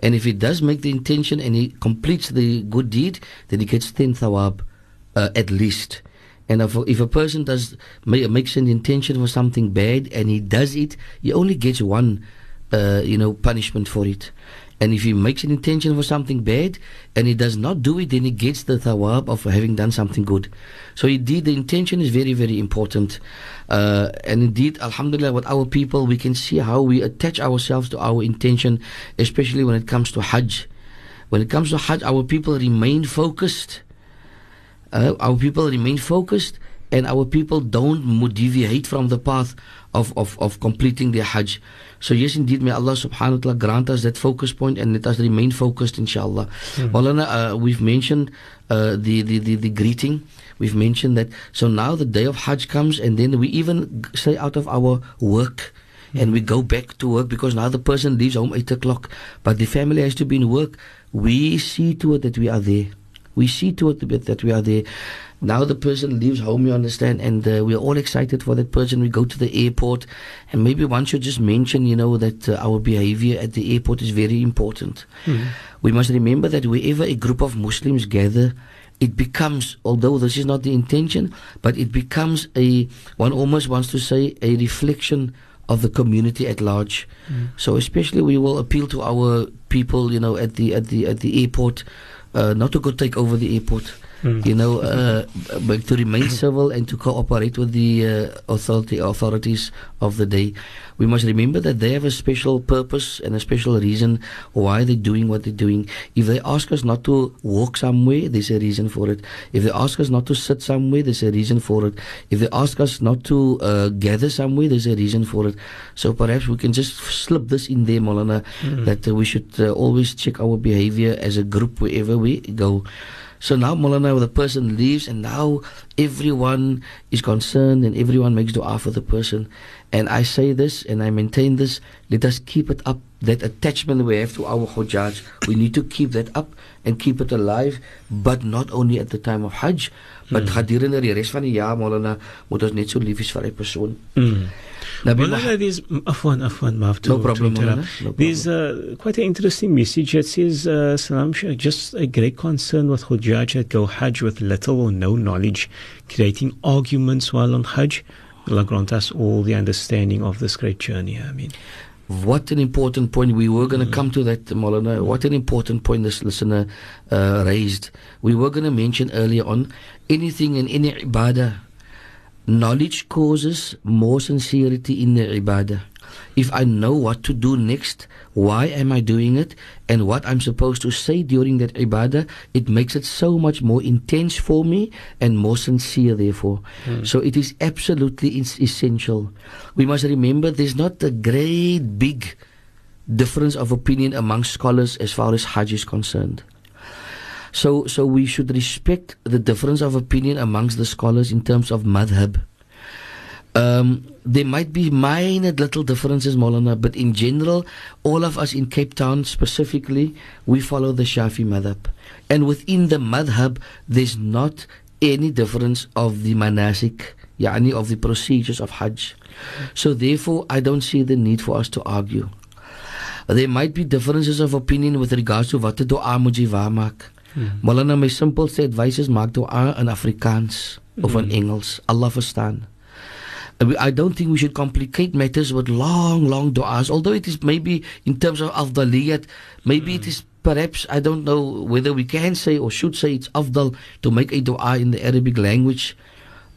And if he does make the intention and he completes the good deed, then he gets 10 thawab uh, at least. And if, if a person does ma- makes an intention for something bad and he does it, he only gets one, uh, you know, punishment for it. And if he makes an intention for something bad and he does not do it, then he gets the thawab of having done something good. So indeed, the intention is very, very important. Uh, and indeed, Alhamdulillah, with our people, we can see how we attach ourselves to our intention, especially when it comes to Hajj. When it comes to Hajj, our people remain focused. Uh, our people remain focused and our people don't deviate from the path of, of, of completing their Hajj. So yes, indeed, may Allah subhanahu wa ta'ala grant us that focus point and let us remain focused, inshallah. Maulana, uh, we've mentioned uh, the, the, the, the greeting. We've mentioned that. So now the day of Hajj comes and then we even stay out of our work and we go back to work because now the person leaves home 8 o'clock. But the family has to be in work. We see to it that we are there. We see to it that we are there. Now the person leaves home, you understand, and uh, we're all excited for that person. We go to the airport, and maybe one should just mention, you know, that uh, our behavior at the airport is very important. Mm. We must remember that wherever a group of Muslims gather, it becomes, although this is not the intention, but it becomes a, one almost wants to say, a reflection of the community at large. Mm. So especially we will appeal to our people, you know, at the at the at the airport, uh, not to go take over the airport. Mm. You know, uh, but to remain civil and to cooperate with the uh, authority authorities of the day. We must remember that they have a special purpose and a special reason why they're doing what they're doing. If they ask us not to walk somewhere, there's a reason for it. If they ask us not to sit somewhere, there's a reason for it. If they ask us not to uh, gather somewhere, there's a reason for it. So perhaps we can just slip this in there, Molana, Mm. that uh, we should uh, always check our behavior as a group wherever we go. So now, Molana, the person leaves, and now everyone is concerned and everyone makes dua for the person. And I say this and I maintain this let us keep it up. That attachment we have to our Hujjaj, we need to keep that up and keep it alive, but not only at the time of Hajj, but gedurende die res van die jaar, Molana, moet ons net so lief wees vir 'n persoon. Mm. Nabi Well, there's Afwan, Afwan, Maaf, to, No problem, to interrupt. No There's uh, quite an interesting message. It says, uh, Salam Sheikh, just a great concern with Hujjaj that go Hajj with little or no knowledge, creating arguments while on Hajj. Allah grant us all the understanding of this great journey. I mean, What an important point. We were going to come to that, Molana. What an important point this listener uh, raised. We were going to mention earlier on anything in any ibadah. Knowledge causes more sincerity in the ibadah. If I know what to do next, why am I doing it, and what I'm supposed to say during that ibadah, it makes it so much more intense for me and more sincere, therefore. Hmm. So it is absolutely essential. We must remember there's not a great big difference of opinion among scholars as far as Hajj is concerned. So, so we should respect the difference of opinion amongst the scholars in terms of madhab. Um, there might be minor little differences, Molana, but in general, all of us in Cape Town specifically, we follow the Shafi madhab. And within the madhab, there's not any difference of the manasik, yani of the procedures of Hajj. So therefore, I don't see the need for us to argue. There might be differences of opinion with regards to what 'n dua moet jy Hmm. maak. Molana, my simpelste advice is maak dua in Afrikaans of in hmm. Engels. Allah verstaan. I don't think we should complicate matters with long, long du'as. Although it is maybe in terms of afdaliyat, maybe it hmm. is perhaps, I don't know whether we can say or should say it's afdal to make a du'a in the Arabic language.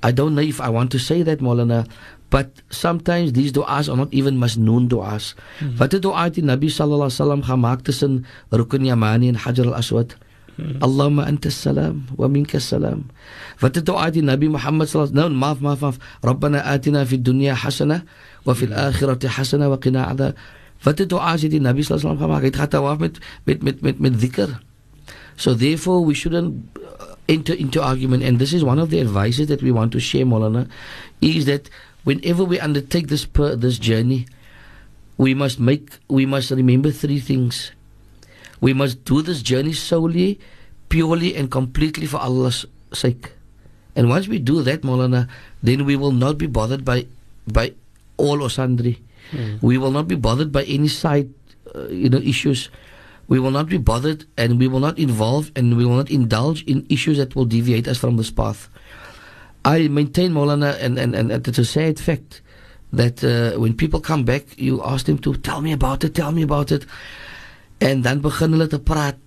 I don't know if I want to say that, Maulana. But sometimes these du'as are not even masnoon du'as. Wat het du'a die Nabi sallallahu alaihi wasallam gemaakt tussen Rukun Yamani en Hajar al-Aswad? Allahumma anta salam wa salam. Wat het die Nabi Muhammad sallallahu alaihi wasallam? No, maaf, maaf, maaf. Rabbana atina dunya hasana wa fil akhirati hasana wa qina adha. Wat het du'a die Nabi sallallahu alaihi wasallam gemaakt? Hy het gaan tawaf met met met met met dhikr. So therefore, we shouldn't uh, enter into argument. And this is one of the advices that we want to share, Molana, is that whenever we undertake this per, this journey, we must make we must remember three things. We must do this journey solely, purely, and completely for Allah's sake. And once we do that, Molana, then we will not be bothered by by all or sundry. We will not be bothered by any side, uh, you know, issues. We will not be bothered, and we will not involve, and we will not indulge in issues that will deviate us from this path. I maintain, Molana, and, and, and it's a sad fact that uh, when people come back, you ask them to tell me about it, tell me about it. And dan begin hulle te praat.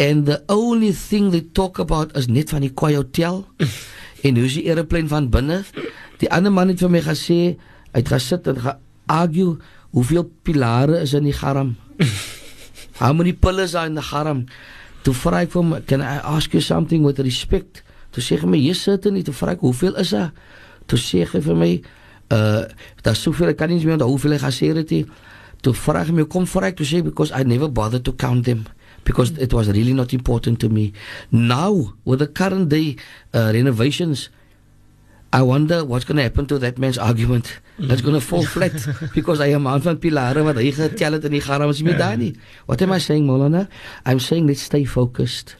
And the only thing they talk about is net van die Kwai Hotel. en hoe is die aeroplane van binne? Die ander man het vir my gesê, hy het gesit en ge-argue hoeveel pilare is in die garam. How many pillars are in the haram? Toe vra ek vir hom, can I ask you something with respect? Toe sê hy my, yes certainly. Toe vra ek, hoeveel is daar? Toe sê hy vir my, uh, daar's soveel, ek kan nie meer onthou hoeveel hy gesê het nie. Toe vra hy my, kom vra ek, toe sê hy, because I never bothered to count them. Because it was really not important to me. Now, with the current day uh, renovations, I wonder what's going to happen to that man's argument. That's going to fall flat because I am van pilare wat hy getel het in die garam is nie meer daar nie. What am I saying, Molana? I'm saying let's stay focused.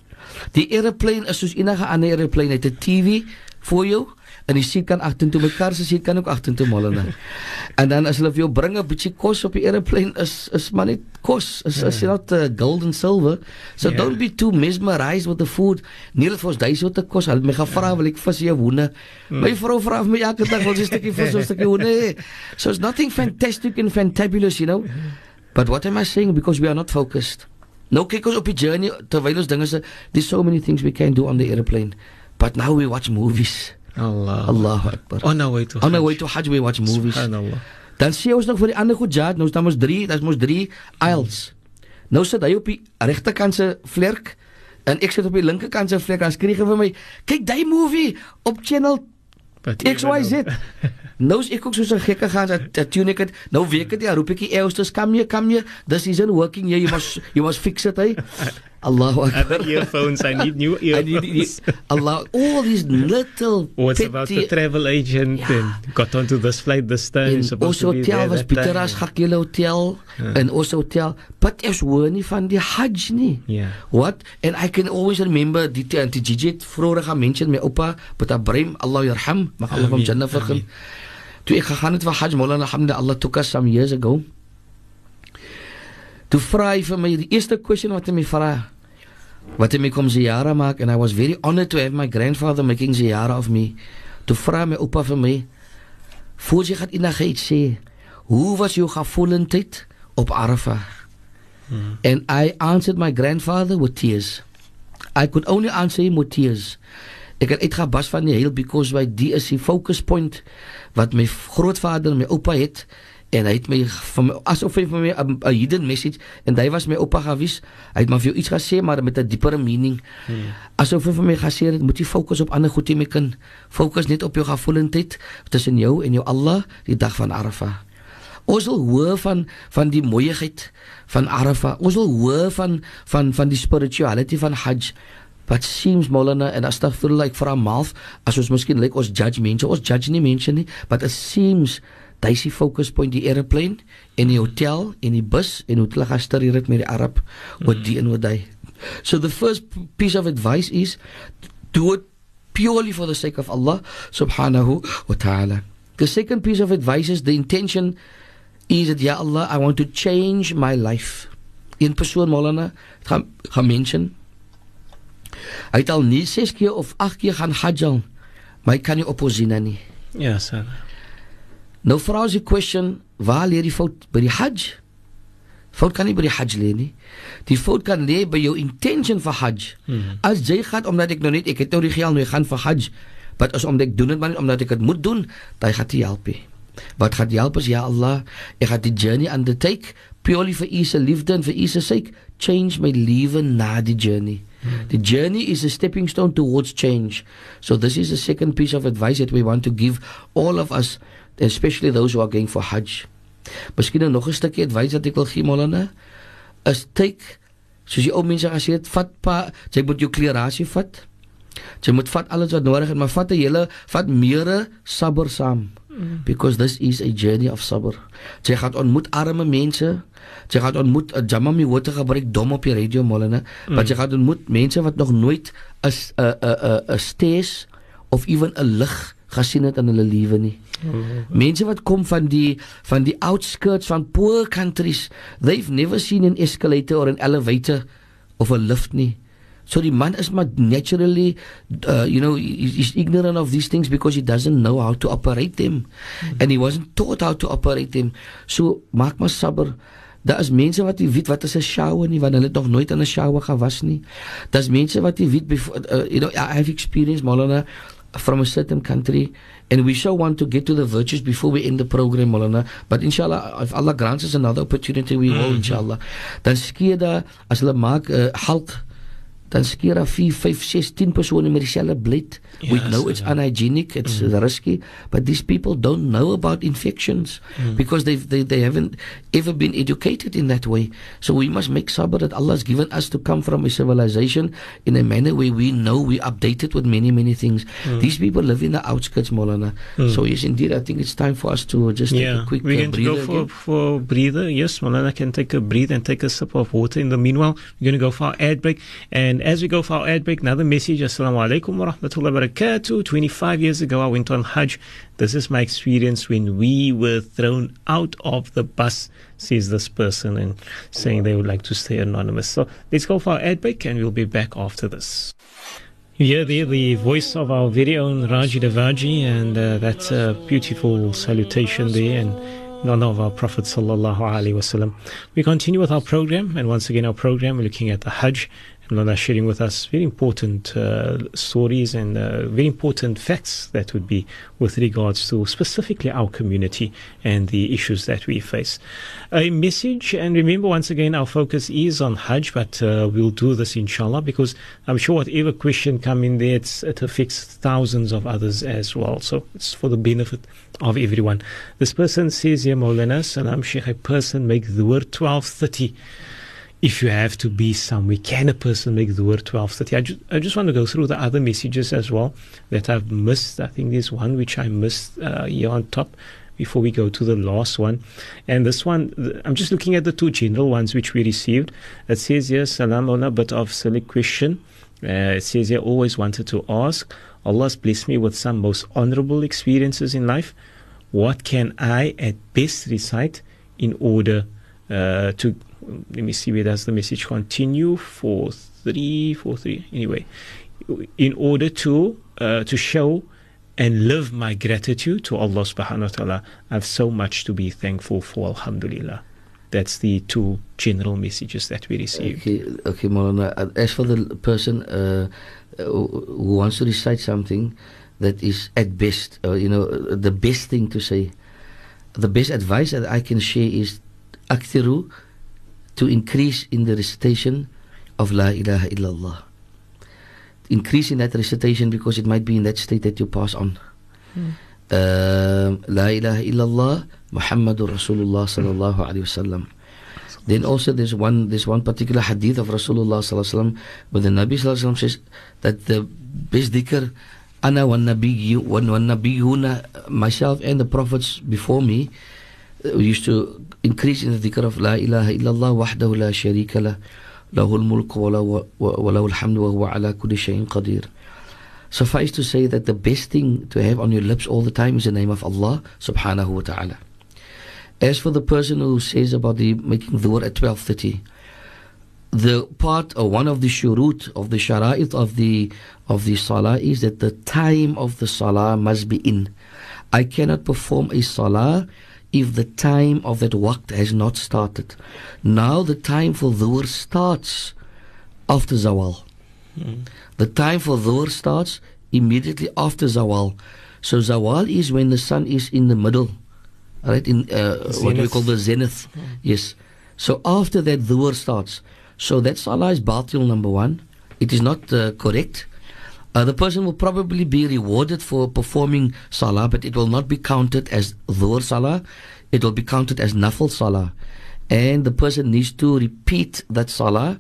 Die aeroplane is soos enige ander aeroplane, het 'n TV vir jou en die seat kan agtertoe my kar se seat kan ook agtertoe molene. en dan as hulle vir jou bring 'n bietjie kos op die aeroplane is is maar net kos. Is is yeah. not uh, gold and silver. So yeah. don't be too mesmerized with the food. Nie dat ons daai soort kos al my gevra yeah. wil ek vis jou hoene. Mm. My vrou vra vir my elke dag wil jy 'n stukkie vis of 'n stukkie hoene. So it's nothing fantastic and fantabulous, you know. But what am I saying because we are not focused. Nou kyk ons op die journey terwyl ons dinge se there's so many things we can do on the airplane. But now we watch movies. Allah. Allahu Akbar. On our way to On our way to Hajj we watch movies. Subhanallah. Dan sien ons nog vir die ander goed jihad, nou staan ons 3, daar's mos 3 aisles. Nou sit hy op die regterkant se vlerk en ek sit op die linkerkant se vlerk en skryg vir my, "Kyk daai movie op channel XYZ." nou is ek ook so 'n gekke gaan dat tune ek het. Nou weet ek dit, ja, roep ek die eelstes, "Come here, come here. This isn't working here. You must you must fix it, hey." Allahu Akbar. Other earphones. I need new I need, earphones. Allah, all these little What's about the petty travel agent Ja. and got onto this flight this time. Ons to be hotel was time. Pieteras Gakile Hotel en ons hotel. But is hoor nie van die Hajj nie. Yeah. What? And I can always remember die die die Gigi het vroeër gaan mention my oupa, but Ibrahim, Allah yarham, mag Allah hom Ameen, Jannah vergun. ameen. Toe ek gegaan het vir Hajj, Maulana alhamdulillah, Allah took us some years ago. Toe vra hy vir my die eerste question wat hy my vra. Wat hy my kom ziyara maak and I was very honored to have my grandfather making ziyara of me. Toe vra my oupa vir my, voor jy gaan enigheid sê, hoe was jou gevoelendheid op Arafah? And I answered my grandfather with tears. I could only answer him with tears. Ek het uitgebas van die heel because by die is die focus point wat my grootvader en my oupa het en hy het my van my, asof hy vir my 'n 'n hidden message en hy was my oupa gewees. Hy het maar vir jou iets gesê maar met 'n dieper meaning. Hmm. Asof hy vir my gesê het moet jy fokus op ander goed jy my kind. Fokus net op jou gevoelendheid tussen jou en jou Allah die dag van Arafah. Ons wil hoor van van die mooiheid van Arafah. Ons wil hoor van van van die spirituality van Hajj. But seems Molana en astaghfirullah ek vra malf as ons miskien lyk like ons judge mense. Ons judge nie mense nie, but it seems daai se focus point die airplane en die hotel en die bus en hoe hulle gasteer dit met die Arab wat die en wat hy. So the first piece of advice is do it purely for the sake of Allah subhanahu wa ta'ala. The second piece of advice is the intention is that ya Allah I want to change my life. Een persoon Molana gaan gaan mention Hy het al nie 6 keer of 8 keer gaan hajj, maar hy kan nie opposina nie. Yeah, sir. Nou vra ons die question, waar lê die fout by die hajj? Fout kan nie by die hajj lê nie. Die fout kan lê by jou intention vir hajj. Mhm. As jy gaan omdat ek nou net ek het nou die geld nou ek gaan vir hajj, maar as omdat ek doen dit maar nie omdat ek dit moet doen, dan gaan dit help nie. Wat gaan help is ja Allah, ek gaan die journey undertake purely vir U se liefde en vir U se sake, change my lewe na die journey. The journey is a stepping stone towards change. So this is the second piece of advice that we want to give all of us, especially those who are going for Hajj. Miskien nou nog 'n stukkie advice wat ek wil gee Molana, is take soos die ou mense gesê het, vat pa, jy moet jou klerasie vat. Jy moet vat alles wat nodig is, maar vat 'n hele vat meere sabber saam. Because this is a journey of sabr. Jy gaan ontmoet arme mense. Jy gaan ontmoet 'n jamami woorde gebruik dom op die radio mollene, mm. maar jy gaan ontmoet mense wat nog nooit 'n 'n 'n 'n stees of ewen 'n lig gesien het in hulle lewe nie. Mense wat kom van die van die outskirts van poor countries, they've never seen an escalator or an elevator of a lift nie. So die man is maar naturally uh, you know he- he's ignorant of these things because he doesn't know how to operate them mm. and he wasn't taught how to operate them. So maak maar sabber. Daar is mense wat nie weet wat is 'n shower nie want hulle het nog nooit in 'n shower gewas nie. Daar's mense wat nie weet uh, you know I have experience Molana from a certain country and we so want to get to the virtues before we end the program Molana but inshallah if Allah grants us another opportunity we will inshallah. Dan skeer daar as hulle maak 'n uh, halk dan skeer daar 4 5 6 10 persone met dieselfde bloed we know it's yeah. unhygienic it's mm. risky but these people don't know about infections mm. because they they they haven't ever been educated in that way so we must make sabr that Allah has given us to come from a civilization in a manner where we know we updated with many many things mm. these people live in the outskirts Molana mm. so yes indeed I think it's time for us to just take a quick we're uh, going to go for, again. for breather. Yes, Malana can take a breathe and take a sip of water. In the meanwhile, we're going to go for our ad break. And as we go for our ad break, another message. Assalamu alaikum wa rahmatullahi barakatuh. 25 years ago, I went on Hajj. This is my experience when we were thrown out of the bus, says this person, and saying they would like to stay anonymous. So let's go for our ad break, and we'll be back after this. You yeah, there, the voice of our very own Raji Davaji, and uh, that's a beautiful salutation there. And honor of our Prophet sallallahu alaihi wasallam. We continue with our program, and once again, our program we're looking at the Hajj. And Lana sharing with us very important uh, stories and uh, very important facts that would be with regards to specifically our community and the issues that we face. A message, and remember once again, our focus is on Hajj, but uh, we'll do this inshallah because I'm sure whatever question come in there, it affects thousands of others as well. So it's for the benefit of everyone. This person says here, Maulana, Salam Sheikh, a person make the word 1230 if you have to be somewhere, can a person make the word 1230? I, ju- I just want to go through the other messages as well that I've missed. I think there's one which I missed uh, here on top before we go to the last one. And this one, I'm just looking at the two general ones which we received. It says here, Salam on a bit of silly question. Uh, it says here, always wanted to ask, Allah's blessed me with some most honorable experiences in life. What can I at best recite in order uh, to let me see where does the message continue. Four three four three. Anyway in order to uh, to show and live my gratitude to Allah subhanahu wa ta'ala I have so much to be thankful for alhamdulillah. That's the two general messages that we receive okay okay Maulana. As for the person uh, who wants to recite something that is at best uh, you know the best thing to say the best advice that I can share is aktiru to increase in the recitation of La ilaha illallah. Increase in that recitation because it might be in that state that you pass on. Hmm. Uh, La ilaha illallah Muhammadur Rasulullah sallallahu alaihi wasallam. Then also there's one there's one particular hadith of Rasulullah sallallahu alaihi wasallam where the Nabi sallallahu alaihi wasallam says that the best dhikr ana wa nabiyyu nabiyyuna myself and the prophets before me we used to increase in the dhikr of La ilaha illallah wahdahu la sharika la lahu al-mulk wa lahu al-hamdu wa huwa ala kulli shay'in qadir. Suffice to say that the best thing to have on your lips all the time is the name of Allah subhanahu wa ta'ala. As for the person who says about the making dhuhr at 12.30, the part or one of the shurut of the shara'it of the of the salah is that the time of the salah must be in. I cannot perform a salah if the time of that waqt has not started. Now the time for dhuhr starts after zawal. Mm. The time for dhuhr starts immediately after zawal. So zawal is when the sun is in the middle, right? In uh, what we call the zenith. Mm. Yes. So after that dhuhr starts. So that salah is batil number one. It is not uh, correct. Uh, the person will probably be rewarded for performing salah, but it will not be counted as dhuhr salah. It will be counted as nafil salah. And the person needs to repeat that salah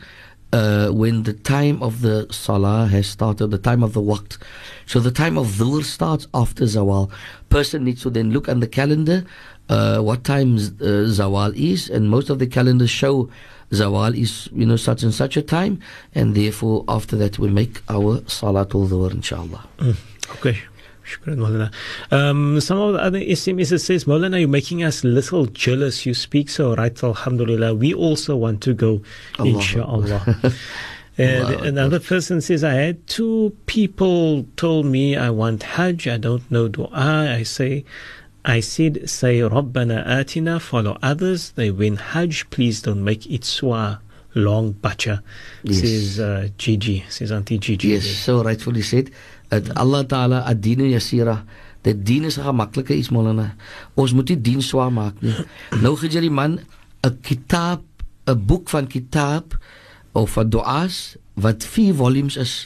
uh, when the time of the salah has started, the time of the waqt. So the time of dhuhr starts after zawal. Person needs to then look on the calendar uh, what time uh, zawal is, and most of the calendars show zawal is you know such and such a time and therefore after that we make our salatul dhuhr inshallah mm. okay Shukran, Maulana. Um, some of the other SMS says, Maulana, you're making us little jealous. You speak so right, Alhamdulillah. We also want to go, Allah inshallah. and another person says, I had two people told me I want Hajj. I don't know dua. I say, I said, say Rabbana Atina, follow others. They win Hajj. Please don't make it swa long bacha. Yes. Says uh, Gigi, says Auntie Gigi. Yes, so rightfully said. At Allah Ta'ala, ad-dinu yasira. Dat dien is 'n gemaklike iets molana. Ons moet nie dien swaar maak nie. nou gee jy die man 'n kitab, 'n boek van kitab of van duas wat 4 volumes is.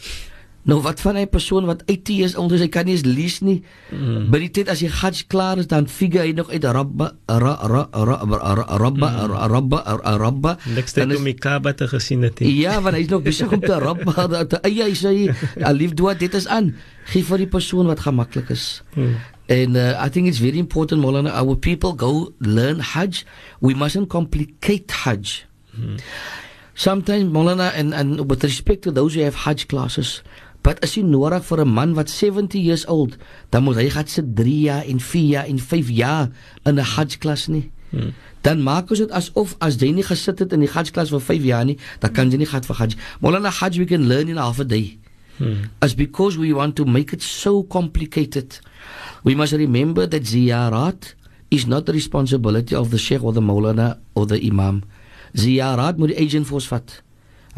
Nou wat van 'n persoon wat IT is, onder hy kan nie eens lees nie. Mm. By die tyd as jy Hajj klaar is, dan figure hy nog uit Rabba ra ra ra Rabba Rabba Rabba. Next time om Kaaba te gesien het. Ja, want hy is nog besig om te Rabba te eie hy sê alif doa dit is aan. Gee vir die persoon wat gemaklik is. Mm. And uh, I think it's very important, Molana, our people go learn Hajj. We mustn't complicate Hajj. Mm. Sometimes, Molana, and, and with respect to those who have Hajj classes, but as jy nodig vir 'n man wat 70 years old, dan moet hy gaan sit 3 jaar en 4 jaar en 5 jaar in 'n Hajj klas nie. Hmm. Dan maak ons dit asof as jy nie gesit het in die Hajj klas vir 5 jaar nie, dan kan jy nie gaan vir Hajj. Molana Hajj we can learn in half a day. Hmm. As because we want to make it so complicated. We must remember that ziyarat is not the responsibility of the sheikh or the maulana or the imam. Ziyarat moet die agent vir ons vat.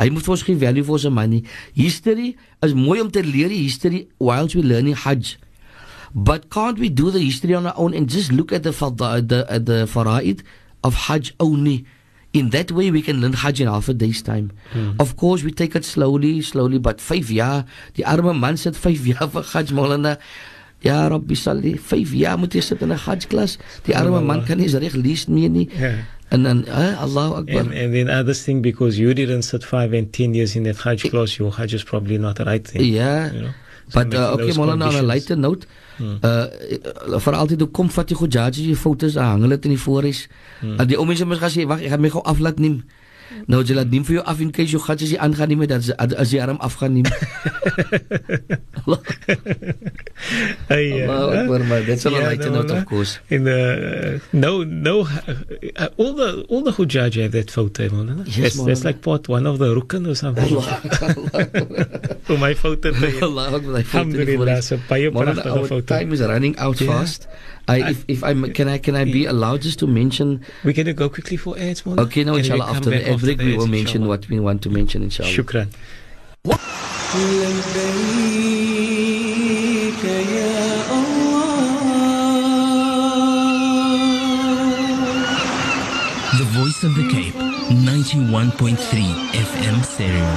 Hy moet vir ons gee value vir ons money. History is mooi om te leer die history whilst we learning Hajj. But can't we do the history on our own and just look at the the at the faraid of Hajj only? In that way, we can learn Hajj in half a day's time. Hmm. Of course, we take it slowly, slowly, but five jaar, die arme man sit five jaar vir Hajj Molana. Ja, Rabbi Salli, five jaar moet jy sit in 'n Hajj klas. Die arme man kan nie reg lees meer nie. Yeah. And then, uh, Allahu Akbar. And, and then other thing, because you didn't sit five and ten years in that Hajj class, your Hajj is probably not the right thing. Yeah. You know? But uh, okay, Molana, on a lighter note, hmm. uh, vir altyd hoe kom vat jy goed judge jy fotos hang hulle dit in die voorhuis. Hmm. Uh, die ou mense mos gesê wag, ek gaan my gou aflaat neem. Nou jy laat neem vir jou af in case jy gaan as jy aangaan nie met dat as jy arm afgaan neem. hey, Allah Akbar, man. That's all yeah, I like to know, of course. In the, uh, no, no, uh, all the all the Hujjaj have that photo, man. Yes, that's, that's like part one of the Rukn or something. For my photo. Allah Akbar. Alhamdulillah. So, baie prachtige foto. time is running out yeah. fast. I, if, if I'm, can I can I be allowed just to mention? We're going to go quickly for ads, Mona. Okay, no, inshallah. After the ad break, we will mention what we want to mention, inshallah. Shukran. Voice of the Cape, 91.3 FM stereo.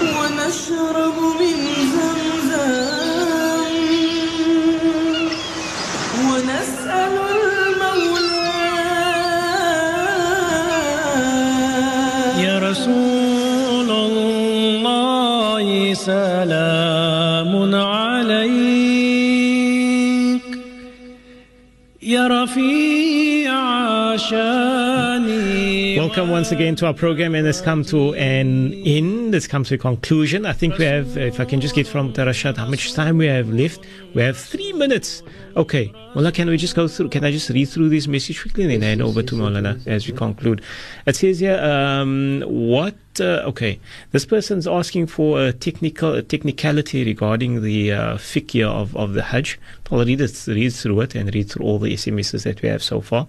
ونشرب من زمزم. ونسأل المولى. يا رسول الله سلام. Welcome once again to our program, and it's come to an end. It's come to a conclusion. I think we have, if I can just get from Tarashat, how much time we have left? We have three minutes. Okay, Mullah, can we just go through? Can I just read through this message quickly and then over to Maulana as we conclude? It says here, um, what? Uh, okay, this person's asking for a technical a technicality regarding the uh, of, of the Hajj. I'll read, it, read through it and read through all the SMSs that we have so far.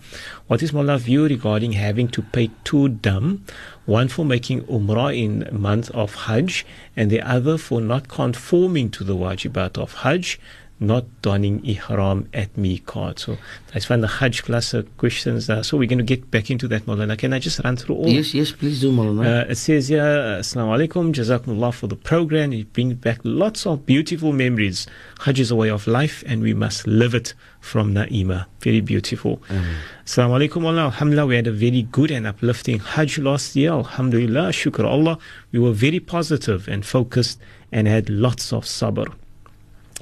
What is Mullah's view regarding having to pay two dam? One for making Umrah in month of Hajj and the other for not conforming to the wajibat of Hajj not donning ihram at miqat. So I find the Hajj class questions. Uh, so we're going to get back into that, Maulana. Can I just run through all? Yes, yes, please do, Maulana. Uh, it says here, Assalamu alaikum, Jazakumullah for the program. It brings back lots of beautiful memories. Hajj is a way of life and we must live it from Naima. Very beautiful. Mm. Assalamu alaikum, Allah. Alhamdulillah, we had a very good and uplifting Hajj last year. Alhamdulillah, shukr Allah. We were very positive and focused and had lots of sabr.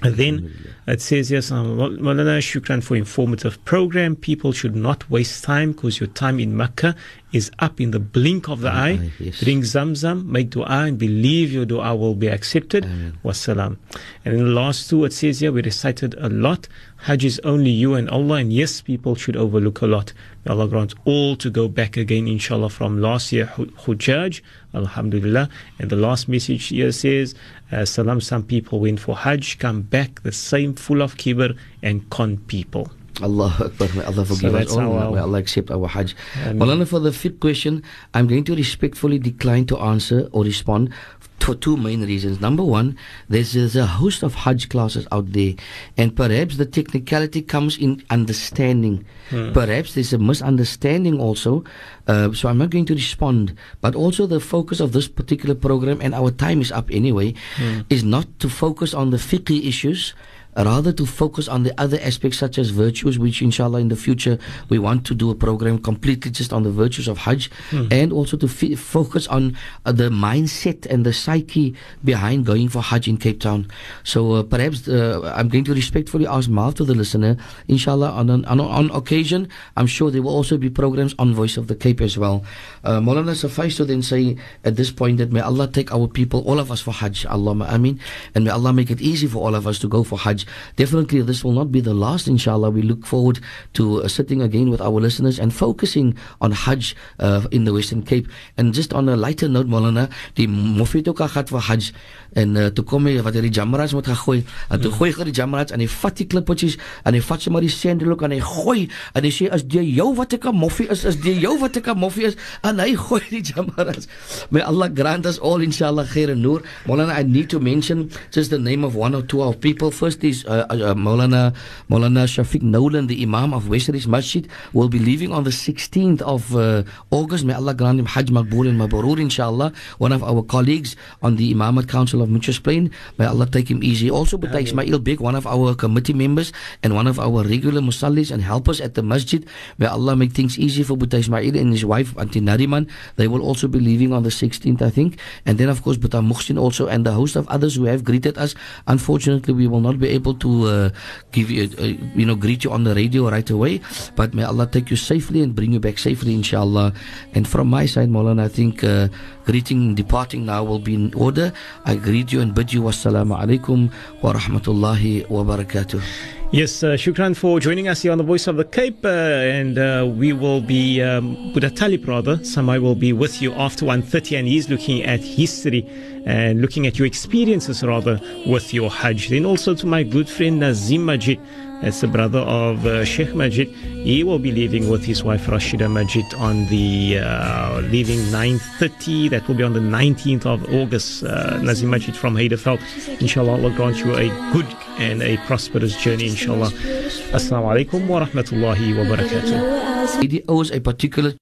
And then it says, yes, Malana Shukran for informative program. People should not waste time because your time in Makkah is up in the blink of the oh, eye. Yes. Drink Zamzam, make dua, and believe your dua will be accepted. Amen. Wassalam. And in the last two, it says here, we recited a lot. Hajj is only you and Allah, and yes, people should overlook a lot. May Allah grant all to go back again, inshallah, from last year, Hujjaj, Alhamdulillah. And the last message here says, Uh, salam, some people went for Hajj, come back the same full of kibr and con people. Allah Akbar. May Allah forgive so us all. May Allah accept our Hajj. Well, for the fifth question, I'm going to respectfully decline to answer or respond for two main reasons. Number one, there's, there's, a host of Hajj classes out there, and perhaps the technicality comes in understanding. Hmm. Perhaps there's a misunderstanding also. Uh, so I'm not going to respond. But also, the focus of this particular program, and our time is up anyway, hmm. is not to focus on the fiqh issues rather to focus on the other aspects such as virtues, which inshallah in the future we want to do a program completely just on the virtues of Hajj, and also to f- focus on uh, the mindset and the psyche behind going for Hajj in Cape Town. So uh, perhaps uh, I'm going to respectfully ask Marv to the listener, inshallah, on, on, on, on occasion, I'm sure there will also be programs on Voice of the Cape as well. Uh, Maulana, suffice to then say at this point that may Allah take our people, all of us, for Hajj, Allahumma Ameen, and may Allah make it easy for all of us to go for Hajj. Definitely, this will not be the last, inshallah. We look forward to uh, sitting again with our listeners and focusing on Hajj uh, in the Western Cape. And just on a lighter note, Maulana, die moffie het ook vir Hajj, en uh, toe kom hy wat hy die jamrats moet gaan gooi, en toe gooi hy die jamrats en hy vat die klippetjies en hy vat sommer die sandalok en hy gooi en hy sê as dit jou wat ek 'n moffie is, is dit jou wat ek 'n moffie is en hy gooi die jamrats. May Allah grant us all inshallah khair and nur. Maulana, I need to mention just the name of one or two of people. First is uh, uh, Maulana Maulana Shafiq Nolan, the Imam of Westeris Masjid, will be leaving on the 16th of uh, August. May Allah grant him Hajj Maqbool and Mabrur, inshallah. One of our colleagues on the Imamat Council of Mitchells Plain. May Allah take him easy. Also, Buta Ismail Beg, one of our committee members and one of our regular musallis and helpers at the masjid. May Allah make things easy for Buta Ismail and his wife, Auntie Nariman. They will also be leaving on the 16th, I think. And then, of course, Buta Muhsin also and the host of others who have greeted us. Unfortunately, we will not be able to uh, give you, uh, you know, greet you on the radio right away. But may Allah take you safely and bring you back safely, inshallah. And from my side, Maulana, I think uh, greeting departing now will be in order. I greet you and bid you wassalamu alaikum wa rahmatullahi wa barakatuh. Yes, uh, shukran for joining us here on the Voice of the Cape, uh, and uh, we will be um, Buddha Talib rather. Samai will be with you after 1.30 and he's looking at history and looking at your experiences rather with your Hajj. Then also to my good friend Nazim Majid, as the brother of uh, Sheikh Majid, he will be leaving with his wife Rashida Majid on the uh, leaving 9.30. That will be on the 19th of August. Uh, Nazim Majid from Heideveld. Inshallah, Allah grant you a good and a prosperous journey, inshallah. Assalamu alaikum wa rahmatullahi wa barakatuh. Ouers 'n particular